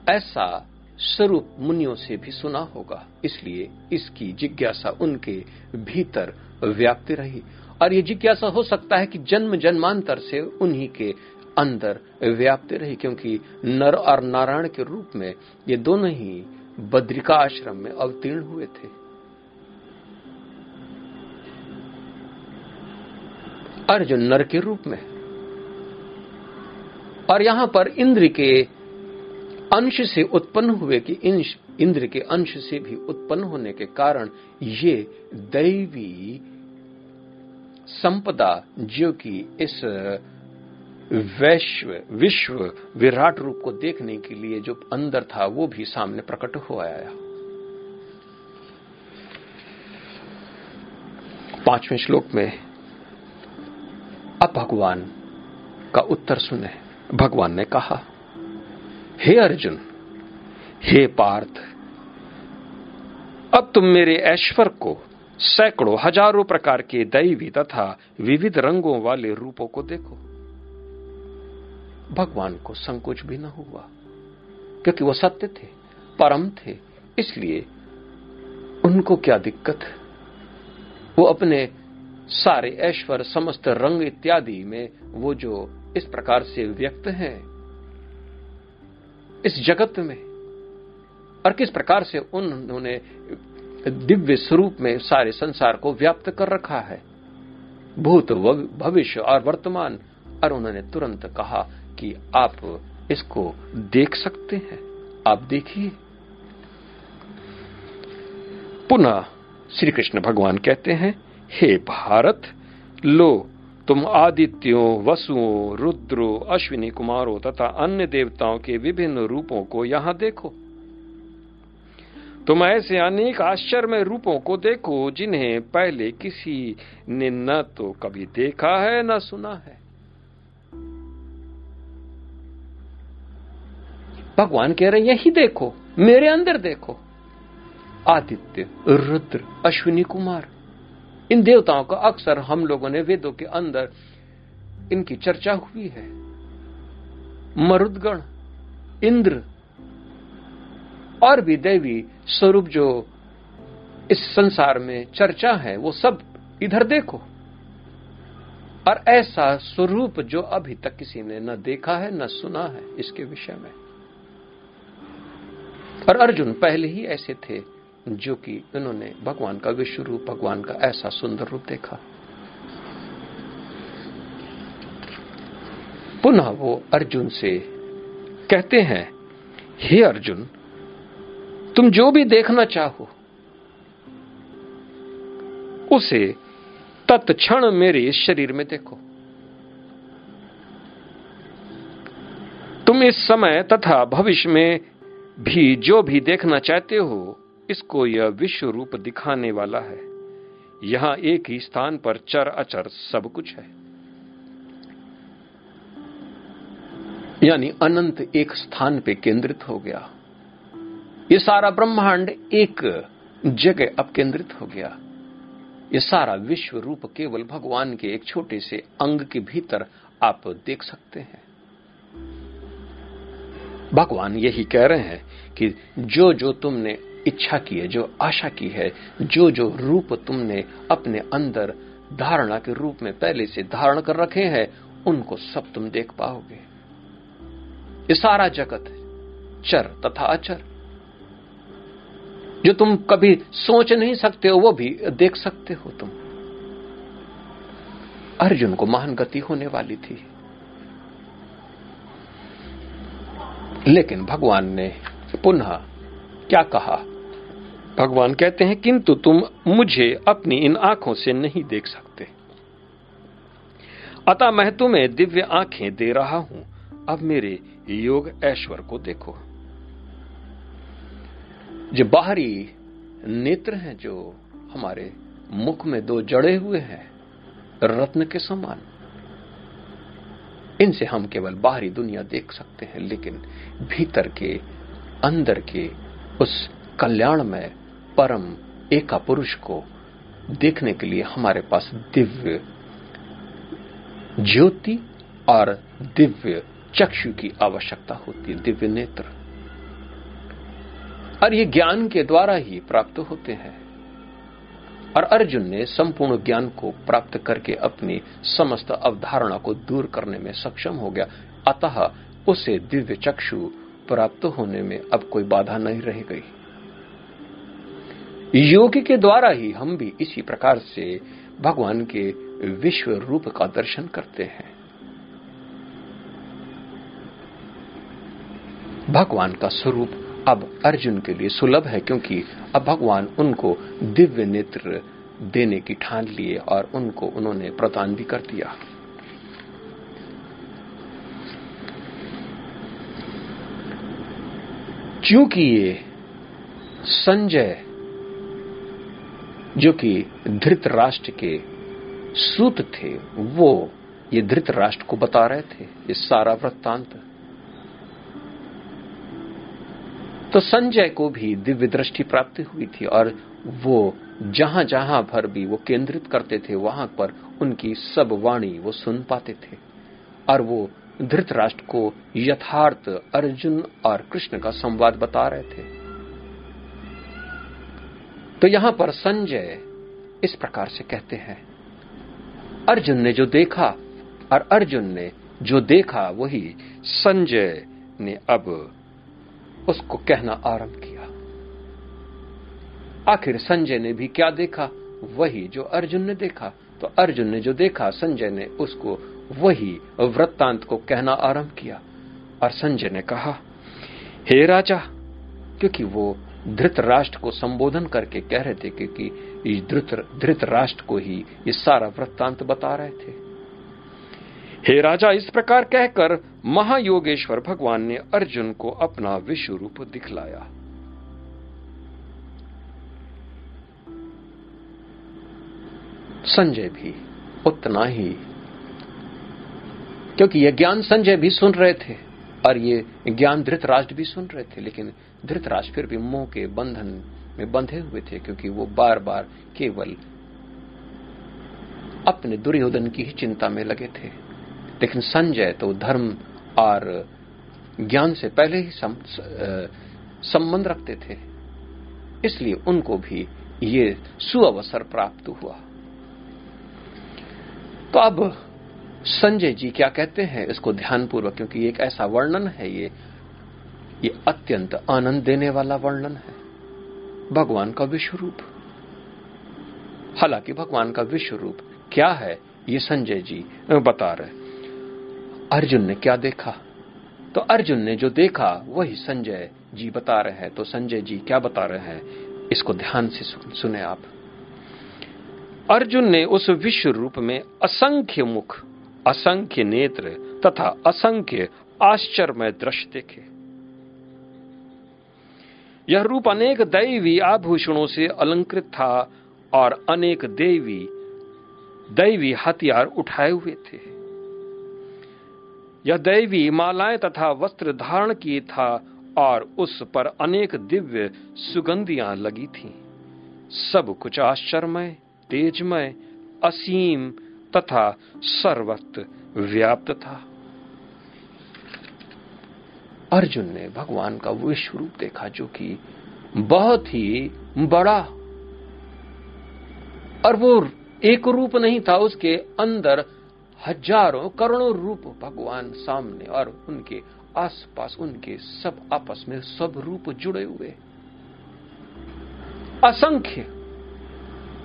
ऐसा स्वरूप मुनियों से भी सुना होगा। इसलिए इसकी जिज्ञासा उनके भीतर व्याप्त रही। और ये जिज्ञासा हो सकता है कि जन्म जन्मांतर से उन्हीं के अंदर व्याप्त रही, क्योंकि नर और नारायण के रूप में ये दोनों ही बद्रिका आश्रम में अवतीर्ण हुए थे। अर्जुन नर के रूप में। और यहाँ पर इंद्र के अंश से उत्पन्न हुए कि इंद्र के अंश से भी उत्पन्न होने के कारण ये दैवी संपदा जो कि इस वैश्व, विश्व विराट रूप को देखने के लिए जो अंदर था, वो भी सामने प्रकट हो आया। पाँचवें श्लोक में, अब भगवान का उत्तर सुने। भगवान ने कहा हे अर्जुन, हे पार्थ, अब तुम मेरे ऐश्वर को सैकड़ों हज़ारों प्रकार के दैवी तथा विविध रंगों वाले रूपों को देखो। भगवान को संकोच भी न हुआ, क्योंकि वो सत्य थे, परम थे, इसलिए उनको क्या दिक्कत? वो अपने सारे ऐश्वर, समस्त रंग इत्यादि में वो जो इस प्रकार से व्यक्त हैं इस जगत में और किस प्रकार से उन्होंने दिव्य स्वरूप में सारे संसार को व्याप्त कर रखा है। भूत भविष्य और वर्तमान। और उन्होंने तुरंत कहा कि आप इसको देख सकते हैं। आप देखिए। पुनः श्री कृष्ण भगवान कहते हैं, हे भारत, लो तुम आदित्यों वसुओं रुद्रो, अश्विनी कुमारों तथा अन्य देवताओं के विभिन्न रूपों को यहाँ देखो। तुम ऐसे अनेक आश्चर्य रूपों को देखो जिन्हें पहले किसी ने न तो कभी देखा है, न सुना है। भगवान कह रहे यही देखो, मेरे अंदर देखो। आदित्य, रुद्र, अश्विनी कुमार। इन देवताओं का अक्सर हम लोगों ने वेदों के अंदर इनकी चर्चा हुई है। मरुदगण, इंद्र और भी दैवी स्वरूप जो इस संसार में चर्चा है, वो सब इधर देखो। और ऐसा स्वरूप जो अभी तक किसी ने न देखा है, न सुना है, इसके विषय में। और अर्जुन पहले ही ऐसे थे जो कि उन्होंने भगवान का विश्व रूप, भगवान का ऐसा सुंदर रूप देखा। पुनः वो अर्जुन से कहते हैं, हे अर्जुन, तुम जो भी देखना चाहो, उसे तत्क्षण मेरे शरीर में देखो। तुम इस समय तथा भविष्य में भी जो भी देखना चाहते हो इसको यह विश्व रूप दिखाने वाला है। यहाँ एक ही स्थान पर चर अचर सब कुछ है। यानी अनंत एक स्थान पे केंद्रित हो गया। ये सारा ब्रह्मांड एक जगह अब केंद्रित हो गया। ये सारा विश्व रूप केवल भगवान के एक छोटे से अंग के भीतर आप देख सकते हैं। भगवान यही कह रहे हैं कि जो जो तुमने इच्छा की है, जो आशा की है, जो जो रूप तुमने अपने अंदर धारणा के रूप में पहले से धारण कर रखे हैं, उनको सब तुम देख पाओगे। ये सारा जगत चर तथा अचर। जो तुम कभी सोच नहीं सकते हो, वो भी देख सकते हो तुम। अर्जुन को महान गति होने वाली थी। लेकिन भगवान ने पुनः क्या कहा? भगवान कहते हैं, किंतु तुम मुझे अपनी इन आँखों से नहीं देख सकते। अतः मैं तुम्हें दिव्य आँखें दे रहा हूँ। अब मेरे योग ऐश्वर को देखो। जो बाहरी नेत्र हैं, जो हमारे मुख में दो जड़े हुए हैं, रत्न के समान, इनसे हम केवल बाहरी दुनिया देख सकते हैं, लेकिन भीतर के, अंदर के, उस कल्याण में परम एका पुरुष को देखने के लिए हमारे पास दिव्य ज्योति और दिव्य चक्षु की आवश्यकता होती है, दिव्य नेत्र। और ये ज्ञान के द्वारा ही प्राप्त होते हैं। और अर्जुन ने संपूर्ण ज्ञान को प्राप्त करके अपनी समस्त अवधारणा को दूर करने में सक्षम हो गया। अतः उसे दिव्य चक्षु प्राप्त होने में अब कोई बाधा नहीं रह गई। योग के द्वारा ही हम भी इसी प्रकार से भगवान के विश्व रूप का दर्शन करते हैं। भगवान का स्वरूप अब अर्जुन के लिए सुलभ है क्योंकि अब भगवान उनको दिव्य नेत्र देने की ठान लिए और उनको उन्होंने प्रदान भी कर दिया। क्योंकि ये संजय जो कि धृत राष्ट्र के सूत थे, वो ये धृत राष्ट्र को बता रहे थे, ये सारा वृत्तांत। तो संजय को भी दिव्य दृष्टि प्राप्त हुई थी और वो जहाँ जहाँ भर भी वो केंद्रित करते थे, वहाँ पर उनकी सब वाणी वो सुन पाते थे। और वो धृतराष्ट्र को यथार्थ अर्जुन और कृष्ण का संवाद बता रहे थे। तो यहाँ पर संजय इस प्रकार से कहते हैं, अर्जुन ने जो देखा और अर्जुन ने जो देखा वही संजय ने अब उसको कहना आरंभ किया। आखिर संजय ने भी क्या देखा? वही जो अर्जुन ने देखा। तो अर्जुन ने जो देखा, संजय ने उसको वही वृत्तांत को कहना आरंभ किया। और संजय ने कहा, हे राजा, क्योंकि वो धृत राष्ट्र को संबोधन करके कह रहे थे कि, कि इस धृत धृत राष्ट्र को ही ये सारा वृत्तांत बता रहे थे। हे राजा इस प्रकार कहकर महायोगेश्वर भगवान ने अर्जुन को अपना विश्व रूप दिखलाया। संजय भी उतना ही क्योंकि यह ज्ञान संजय भी सुन रहे थे। और ये ज्ञान धृतराष्ट्र भी सुन रहे थे, लेकिन धृतराष्ट्र फिर भी मोह के बंधन में बंधे हुए थे, क्योंकि वो बार बार केवल अपने दुर्योधन की ही चिंता में लगे थे। लेकिन संजय तो धर्म और ज्ञान से पहले ही संबंध रखते थे। इसलिए उनको भी ये सुअवसर प्राप्त हुआ। तो अब संजय जी क्या कहते हैं? इसको ध्यानपूर्वक, क्योंकि एक ऐसा वर्णन है ये। ये अत्यंत आनंद देने वाला वर्णन है। भगवान का विश्व रूप हालाँकि भगवान का विश्व रूप क्या है, ये संजय जी बता रहे अर्जुन ने क्या देखा? तो अर्जुन ने जो देखा, वही संजय जी बता रहे हैं। तो संजय जी क्या बता रहे हैं? इसको ध्यान से सुने आप। अर्जुन ने उस विश्व रूप में असंख्य मुख असंख्य नेत्र तथा असंख्य आश्चर्यमय दृश्य देखे यह रूप अनेक दैवी आभूषणों से अलंकृत था और अनेक देवी, दैवी हथियार उठाए हुए थे यह दैवी मालाएँ तथा वस्त्र धारण किए था और उस पर अनेक दिव्य सुगंधियाँ लगी थीं। सब कुछ आश्चर्यमय, तेजमय, असीम तथा सर्वत्र व्याप्त था। अर्जुन ने भगवान का विश्व रूप देखा जो कि बहुत ही बड़ा और वो एक रूप नहीं था, उसके अंदर हज़ारों करोड़ों रूप भगवान सामने और उनके आसपास, उनके सब आपस में सब रूप जुड़े हुए। असंख्य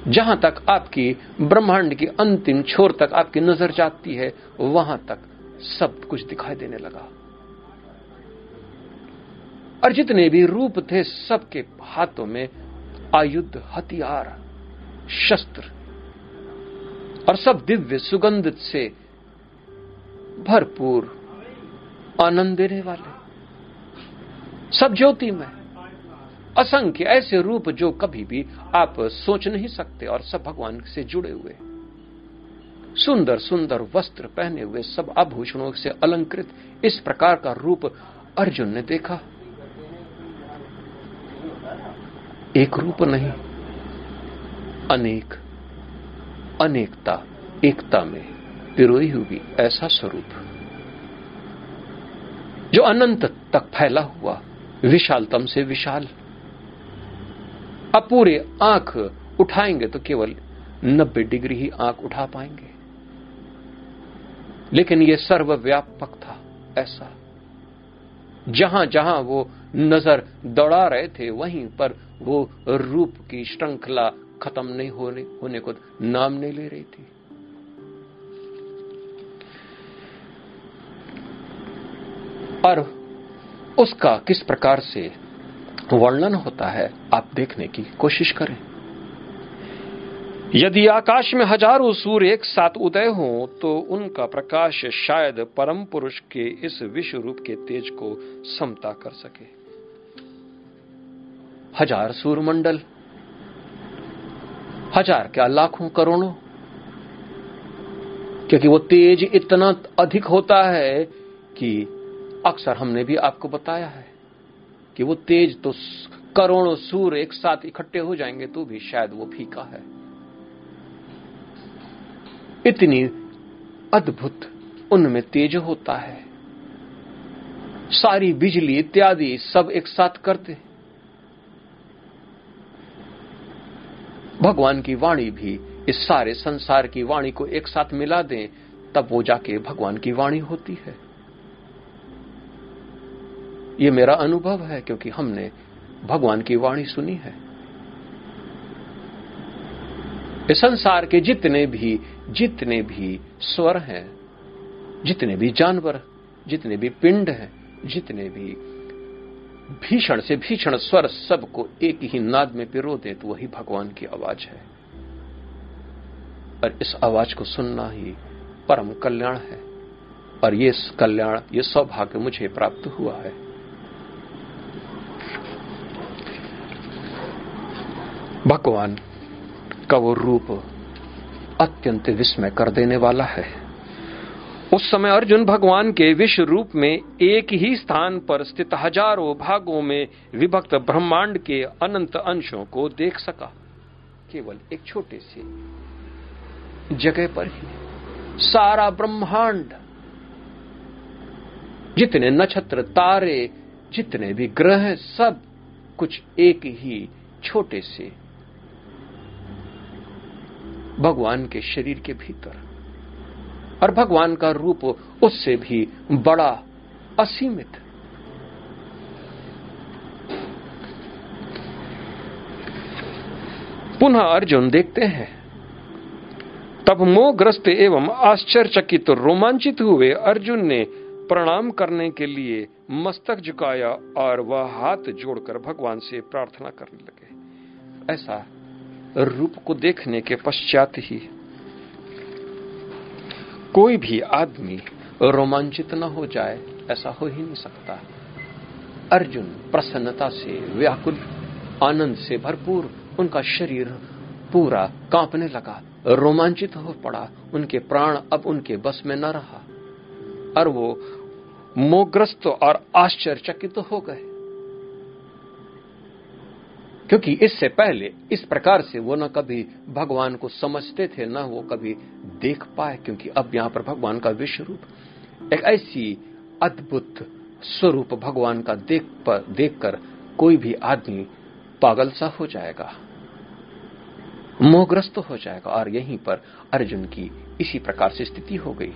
जहाँ तक आपकी ब्रह्मांड की अंतिम छोर तक आपकी नज़र जाती है, वहाँ तक सब कुछ दिखाई देने लगा। और जितने भी रूप थे, सबके हाथों में आयुध, हथियार, शस्त्र और सब दिव्य सुगंध से भरपूर आनंद देने वाले। सब ज्योति में असंख्य ऐसे रूप जो कभी भी आप सोच नहीं सकते और सब भगवान से जुड़े हुए। सुंदर सुंदर वस्त्र पहने हुए सब आभूषणों से अलंकृत इस प्रकार का रूप अर्जुन ने देखा। एक रूप नहीं, अनेक, अनेकता, एकता में पिरोई हुई ऐसा स्वरूप, जो अनंत तक फैला हुआ, विशालतम से विशाल। अब पूरे आँख उठाएँगे तो केवल 90 डिग्री ही आँख उठा पाएँगे। लेकिन यह सर्वव्यापक था, ऐसा। जहाँ जहाँ वो नज़र दौड़ा रहे थे, वहीं पर वो रूप की श्रृंखला खत्म नहीं होने होने को नाम नहीं ले रही थी। और उसका किस प्रकार से वर्णन होता है आप देखने की कोशिश करें। यदि आकाश में हज़ारों सूर्य एक साथ उदय हो तो उनका प्रकाश शायद परम पुरुष के इस विश्व रूप के तेज को समता कर सके। हज़ार सूर्य मंडल हज़ार क्या लाखों करोड़ों? क्योंकि वो तेज इतना अधिक होता है कि अक्सर हमने भी आपको बताया है। कि वो तेज तो करोड़ों सूर्य एक साथ इकट्ठे हो जाएँगे तो भी शायद वो फीका है। इतनी अद्भुत उनमें तेज होता है। सारी बिजली, इत्यादि सब एक साथ करते भगवान की वाणी भी इस सारे संसार की वाणी को एक साथ मिला दें, तब वो जाके भगवान की वाणी होती है। ये मेरा अनुभव है, क्योंकि हमने भगवान की वाणी सुनी है। इस संसार के जितने भी जितने भी स्वर हैं, जितने भी जानवर जितने भी पिंड हैं, जितने भी भीषण से भीषण स्वर सबको एक ही नाद में पिरो दे तो वही भगवान की आवाज़ है। और इस आवाज़ को सुनना ही परम कल्याण है। और ये कल्याण, ये सौभाग्य मुझे प्राप्त हुआ है। भगवान का वो रूप अत्यंत विस्मय कर देने वाला है। उस समय अर्जुन भगवान के विश्व रूप में एक ही स्थान पर स्थित हज़ारों भागों में विभक्त ब्रह्मांड के अनंत अंशों को देख सका। केवल एक छोटे से जगह पर ही सारा ब्रह्मांड। जितने नक्षत्र, तारे, जितने भी ग्रह सब कुछ एक ही छोटे से भगवान के शरीर के भीतर। और भगवान का रूप उससे भी बड़ा, असीमित। पुनः अर्जुन देखते हैं। तब मोहग्रस्त एवं आश्चर्यचकित रोमांचित हुए अर्जुन ने प्रणाम करने के लिए मस्तक झुकाया और वह हाथ जोड़कर भगवान से प्रार्थना करने लगे। ऐसा रूप को देखने के पश्चात ही कोई भी आदमी रोमांचित न हो जाए, ऐसा हो ही नहीं सकता। अर्जुन प्रसन्नता से, व्याकुल आनंद से भरपूर उनका शरीर पूरा कांपने लगा। रोमांचित हो पड़ा, उनके प्राण अब उनके बस में न रहा। और वो मोग्रस्त और आश्चर्यचकित हो गए। क्योंकि इससे पहले इस प्रकार से वो न कभी भगवान को समझते थे, न वो कभी देख पाए, क्योंकि अब यहाँ पर भगवान का विश्व रूप। एक ऐसी अद्भुत स्वरूप भगवान का देख पर, देखकर कोई भी आदमी पागल सा हो जाएगा, मोहग्रस्त हो जाएगा, और यहीं पर अर्जुन की इसी प्रकार से स्थिति हो गई।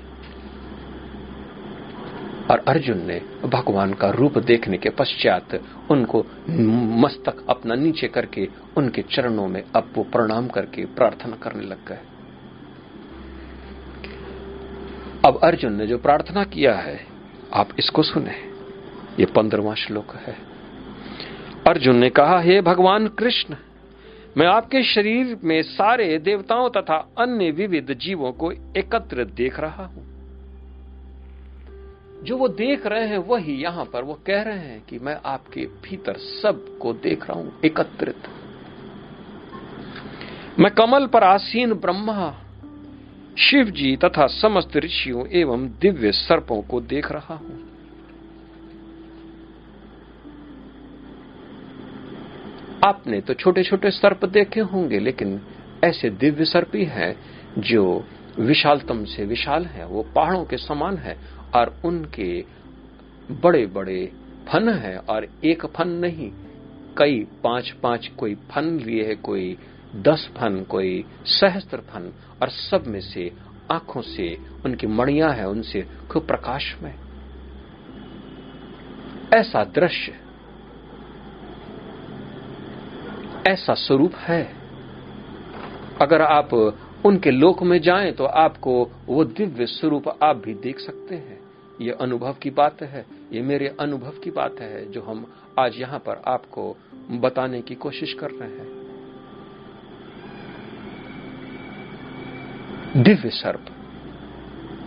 और अर्जुन ने भगवान का रूप देखने के पश्चात उनको मस्तक अपना नीचे करके उनके चरणों में अब वो प्रणाम करके प्रार्थना करने लग गए। अब अर्जुन ने जो प्रार्थना किया है, आप इसको सुने। ये पंद्रवा श्लोक है। अर्जुन ने कहा, हे भगवान कृष्ण, मैं आपके शरीर में सारे देवताओं तथा अन्य विविध जीवों को एकत्र देख रहा हूँ। जो वो देख रहे हैं वही यहाँ पर वो कह रहे हैं कि मैं आपके भीतर सबको देख रहा हूँ, एकत्रित। मैं कमल पर आसीन ब्रह्मा शिव जी तथा समस्त ऋषियों एवं दिव्य सर्पों को देख रहा हूँ। आपने तो छोटे छोटे सर्प देखे होंगे, लेकिन ऐसे दिव्य सर्प ही जो विशालतम से विशाल है, वो पहाड़ों के समान है और उनके बड़े बड़े फन है और एक फन नहीं, कई पाँच पाँच कोई फन लिए है, कोई दस फन, कोई सहस्त्र फन, और सब में से आँखों से उनकी मणियाँ है, उनसे खूब प्रकाश में ऐसा दृश्य, ऐसा स्वरूप है। अगर आप उनके लोक में जाएँ तो आपको वो दिव्य स्वरूप आप भी देख सकते हैं। ये अनुभव की बात है, ये मेरे अनुभव की बात है, जो हम आज यहाँ पर आपको बताने की कोशिश कर रहे हैं। दिव्य सर्प।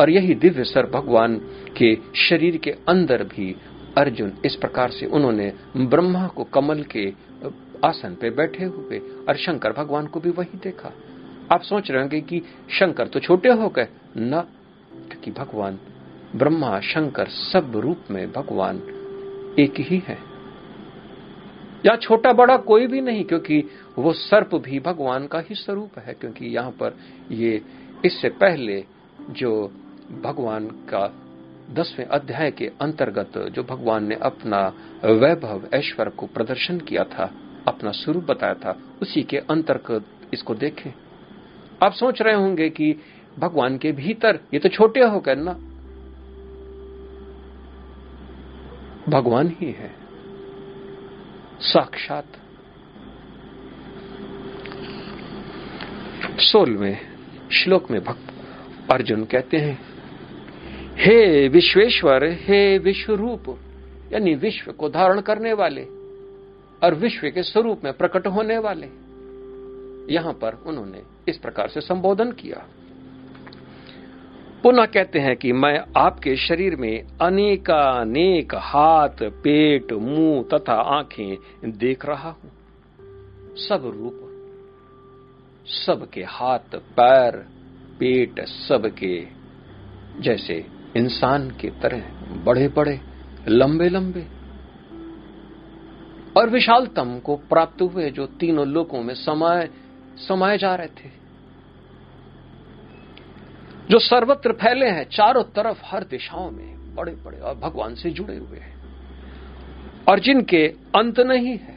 और यही दिव्य सर्प भगवान के शरीर के अंदर भी अर्जुन इस प्रकार से उन्होंने ब्रह्मा को कमल के आसन पे बैठे हुए और शंकर भगवान को भी वही देखा। आप सोच रहे होंगे कि शंकर तो छोटे हो गए। न, क्योंकि भगवान ब्रह्मा, शंकर सब रूप में भगवान एक ही है। या छोटा बड़ा कोई भी नहीं, क्योंकि वो सर्प भी भगवान का ही स्वरूप है, क्योंकि यहाँ पर ये इससे पहले जो भगवान का दसवें अध्याय के अंतर्गत जो भगवान ने अपना वैभव ऐश्वर्य को प्रदर्शन किया था, अपना स्वरूप बताया था, उसी के अंतर्गत इसको देखें। आप सोच रहे होंगे कि भगवान के भीतर ये तो छोटे हो गए ना। भगवान ही है। साक्षात सोलवें श्लोक में भक्त अर्जुन कहते हैं, हे विश्वेश्वर, हे विश्व रूप यानी विश्व को धारण करने वाले और विश्व के स्वरूप में प्रकट होने वाले, यहाँ पर उन्होंने इस प्रकार से संबोधन किया। पुनः कहते हैं कि मैं आपके शरीर में अनेकानेक हाथ, पेट, मुँह तथा आँखें देख रहा हूँ। सब रूप, सबके हाथ, पैर, पेट, सबके जैसे इंसान के तरह बड़े बड़े लंबे लंबे और विशालतम को प्राप्त हुए जो तीनों लोकों में समाये समाये जा रहे थे। जो सर्वत्र फैले हैं, चारों तरफ़ हर दिशाओं में बड़े बड़े और भगवान से जुड़े हुए हैं। और जिनके अंत नहीं है,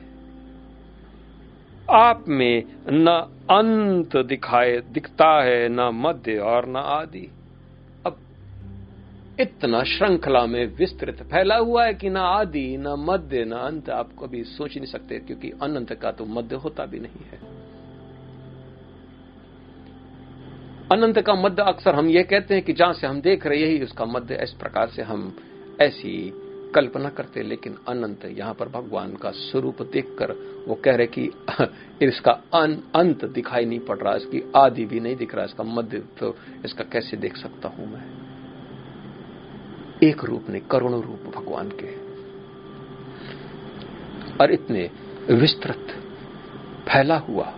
आप में न अंत दिखाए, दिखता है, न मध्य और न आदि। अब इतना श्रृंखला में विस्तृत फैला हुआ है कि न आदि, न मध्य, न अंत आप कभी सोच नहीं सकते, क्योंकि अनंत का तो मध्य होता भी नहीं है। अनंत का मध्य अक्सर हम ये कहते हैं कि जहाँ से हम देख रहे यही उसका मध्य इस प्रकार से हम ऐसी कल्पना करते लेकिन अनंत यहाँ पर भगवान का स्वरूप देखकर वो कह रहे कि इसका अन, अंत दिखाई नहीं पड़ रहा इसकी आदि भी नहीं दिख रहा इसका मध्य तो इसका कैसे देख सकता हूँ मैं? एक रूप ने करोड़ों रूप भगवान के। और इतने विस्तृत फैला हुआ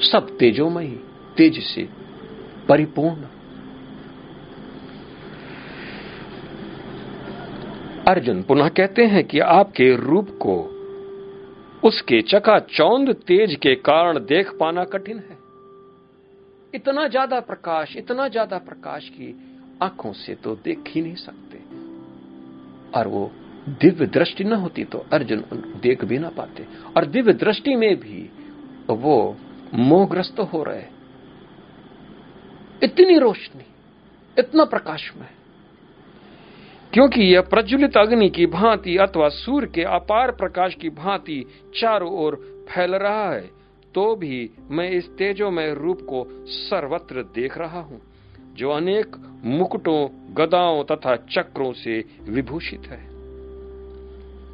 सब तेजोमयी तेज से परिपूर्ण। अर्जुन पुनः कहते हैं कि आपके रूप को उसके चकाचौंध तेज के कारण देख पाना कठिन है। इतना ज़्यादा प्रकाश, इतना ज़्यादा प्रकाश की आँखों से तो देख ही नहीं सकते। और वो दिव्य दृष्टि न होती तो अर्जुन देख भी ना पाते। और दिव्य दृष्टि में भी वो मोहग्रस्त हो रहे इतनी रोशनी, इतना प्रकाश में क्योंकि यह प्रज्वलित अग्नि की भांति अथवा सूर्य के अपार प्रकाश की भांति चारों ओर फैल रहा है तो भी मैं इस तेजो में रूप को सर्वत्र देख रहा हूँ, जो अनेक मुकुटों, गदाओं तथा चक्रों से विभूषित है।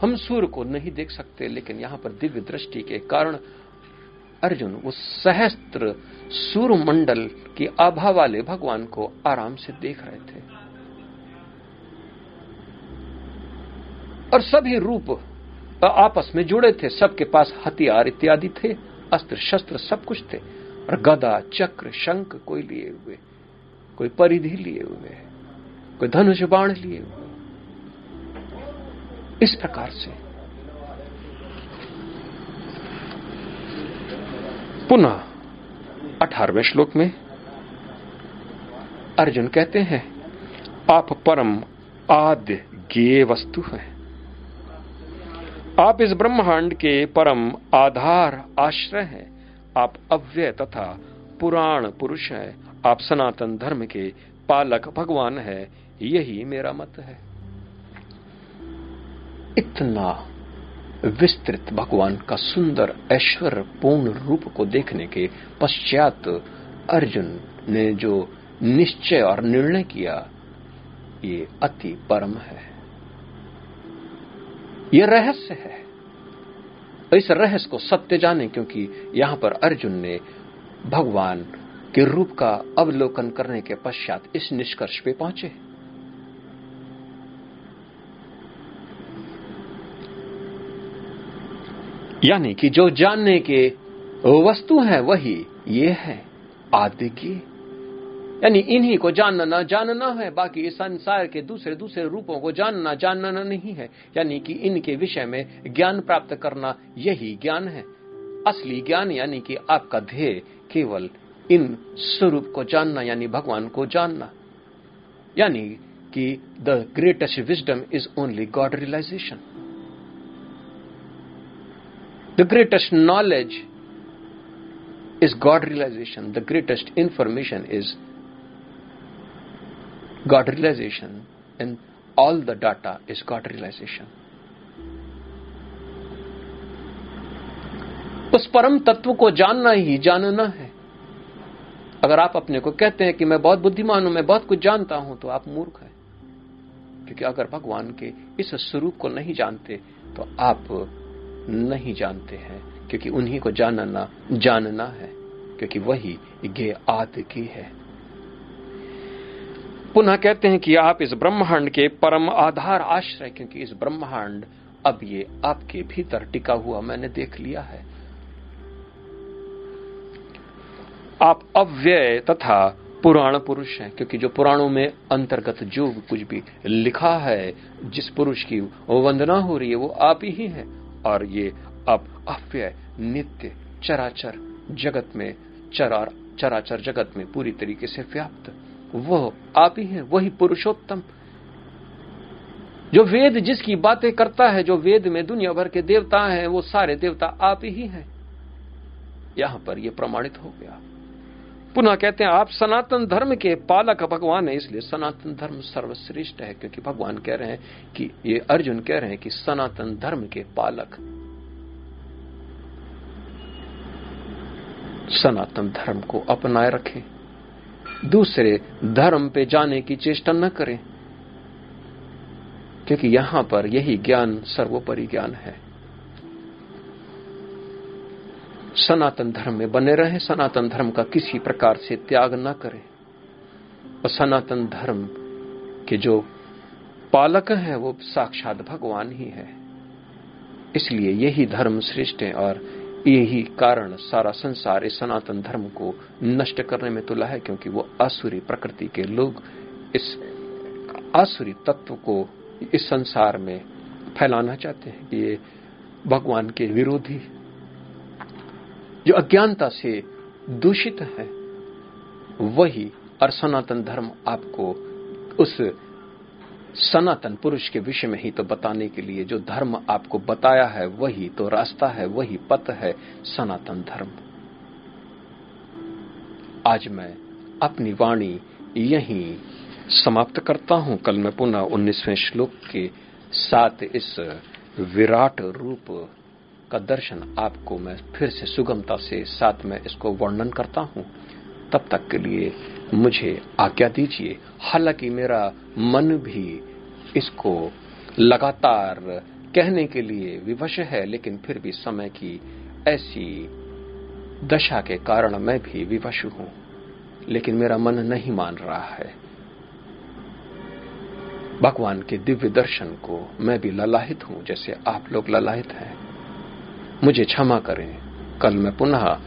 हम सूर्य को नहीं देख सकते, लेकिन यहाँ पर दिव्य दृष्टि के कारण अर्जुन उस सहस्त्र सूर्य मंडल की आभा वाले भगवान को आराम से देख रहे थे। और सभी रूप आपस में जुड़े थे, सबके पास हथियार इत्यादि थे, अस्त्र शस्त्र सब कुछ थे, और गदा, चक्र, शंख कोई लिए हुए, कोई परिधि लिए हुए, कोई धनुष बाण लिए हुए। इस प्रकार से पुनः अठारहवें श्लोक में अर्जुन कहते हैं, आप परम आद्य ज्ञे वस्तु हैं। आप इस ब्रह्मांड के परम आधार आश्रय हैं। आप अव्यय तथा पुराण पुरुष हैं। आप सनातन धर्म के पालक भगवान है। यही मेरा मत है। इतना विस्तृत भगवान का सुंदर ऐश्वर्य पूर्ण रूप को देखने के पश्चात अर्जुन ने जो निश्चय और निर्णय किया, ये अति परम है। ये रहस्य है। इस रहस्य को सत्य जाने क्योंकि यहाँ पर अर्जुन ने भगवान के रूप का अवलोकन करने के पश्चात इस निष्कर्ष पे पहुँचे। यानी कि जो जानने के वस्तु है, वही ये है, आदि की। यानी इन्हीं को जानना जानना है, बाकी इस संसार के दूसरे दूसरे रूपों को जानना जानना नहीं है। यानी कि इनके विषय में ज्ञान प्राप्त करना यही ज्ञान है। असली ज्ञान यानी कि आपका ध्येय, केवल इन स्वरूप को जानना, यानी भगवान को जानना। यानी कि the greatest wisdom is only God realization The greatest knowledge is God realization. The greatest information is God realization. And all the data is God realization. उस परम तत्व को जानना ही जानना है अगर आप अपने को कहते हैं कि मैं बहुत बुद्धिमान हूँ मैं बहुत कुछ जानता हूँ तो आप मूर्ख हैं क्योंकि अगर भगवान के इस स्वरूप को नहीं जानते तो आप नहीं जानते हैं, क्योंकि उन्हीं को जानना जानना है, क्योंकि वही गे आद की है। पुनः कहते हैं कि आप इस ब्रह्मांड के परम आधार आश्रय, क्योंकि इस ब्रह्मांड अब ये आपके भीतर टिका हुआ मैंने देख लिया है। आप अव्यय तथा पुराण पुरुष हैं, क्योंकि जो पुराणों में अंतर्गत जो कुछ भी लिखा है, जिस पुरुष की वंदना हो रही है, वो आप ही है। और ये अब अव्यय, नित्य, चराचर जगत में, चरार, चराचर जगत में पूरी तरीके से व्याप्त। वो आप ही है, वही पुरुषोत्तम। जो वेद जिसकी बातें करता है, जो वेद में दुनिया भर के देवता हैं, वो सारे देवता आप ही हैं। यहाँ पर ये प्रमाणित हो गया। पुनः कहते हैं, आप सनातन धर्म के पालक भगवान है, इसलिए सनातन धर्म सर्वश्रेष्ठ है, क्योंकि भगवान कह रहे हैं कि, ये अर्जुन कह रहे हैं कि सनातन धर्म के पालक। सनातन धर्म को अपनाए रखें। दूसरे धर्म पे जाने की चेष्टा न करें, क्योंकि यहाँ पर यही ज्ञान सर्वोपरि ज्ञान है। सनातन धर्म में बने रहें, सनातन धर्म का किसी प्रकार से त्याग न करें। और सनातन धर्म के जो पालक हैं, वो साक्षात भगवान ही है। इसलिए यही धर्म श्रेष्ठ है और यही कारण सारा संसार इस सनातन धर्म को नष्ट करने में तुला है, क्योंकि वो आसुरी प्रकृति के लोग इस आसुरी तत्व को इस संसार में फैलाना चाहते हैं कि ये भगवान के विरोधी जो अज्ञानता से दूषित है, वही और सनातन धर्म आपको उस सनातन पुरुष के विषय में ही तो बताने के लिए जो धर्म आपको बताया है, वही तो रास्ता है, वही पथ है सनातन धर्म। आज मैं अपनी वाणी यहीं समाप्त करता हूँ। कल मैं पुनः उन्नीसवें श्लोक के साथ इस विराट रूप का दर्शन आपको मैं फिर से सुगमता से साथ में इसको वर्णन करता हूँ। तब तक के लिए मुझे आज्ञा दीजिए। हालाँकि मेरा मन भी इसको लगातार कहने के लिए विवश है, लेकिन फिर भी समय की ऐसी दशा के कारण मैं भी विवश हूँ। लेकिन मेरा मन नहीं मान रहा है। भगवान के दिव्य दर्शन को मैं भी ललाहित हूँ, जैसे आप लोग ललाहित हैं। मुझे क्षमा करें। कल मैं पुनः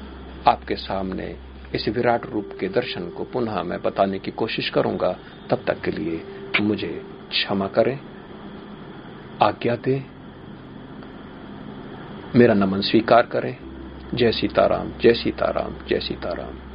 आपके सामने इस विराट रूप के दर्शन को पुनः मैं बताने की कोशिश करूँगा। तब तक के लिए मुझे क्षमा करें। आज्ञा दे। मेरा नमन स्वीकार करें। जय सीताराम जय सीताराम जय सीताराम।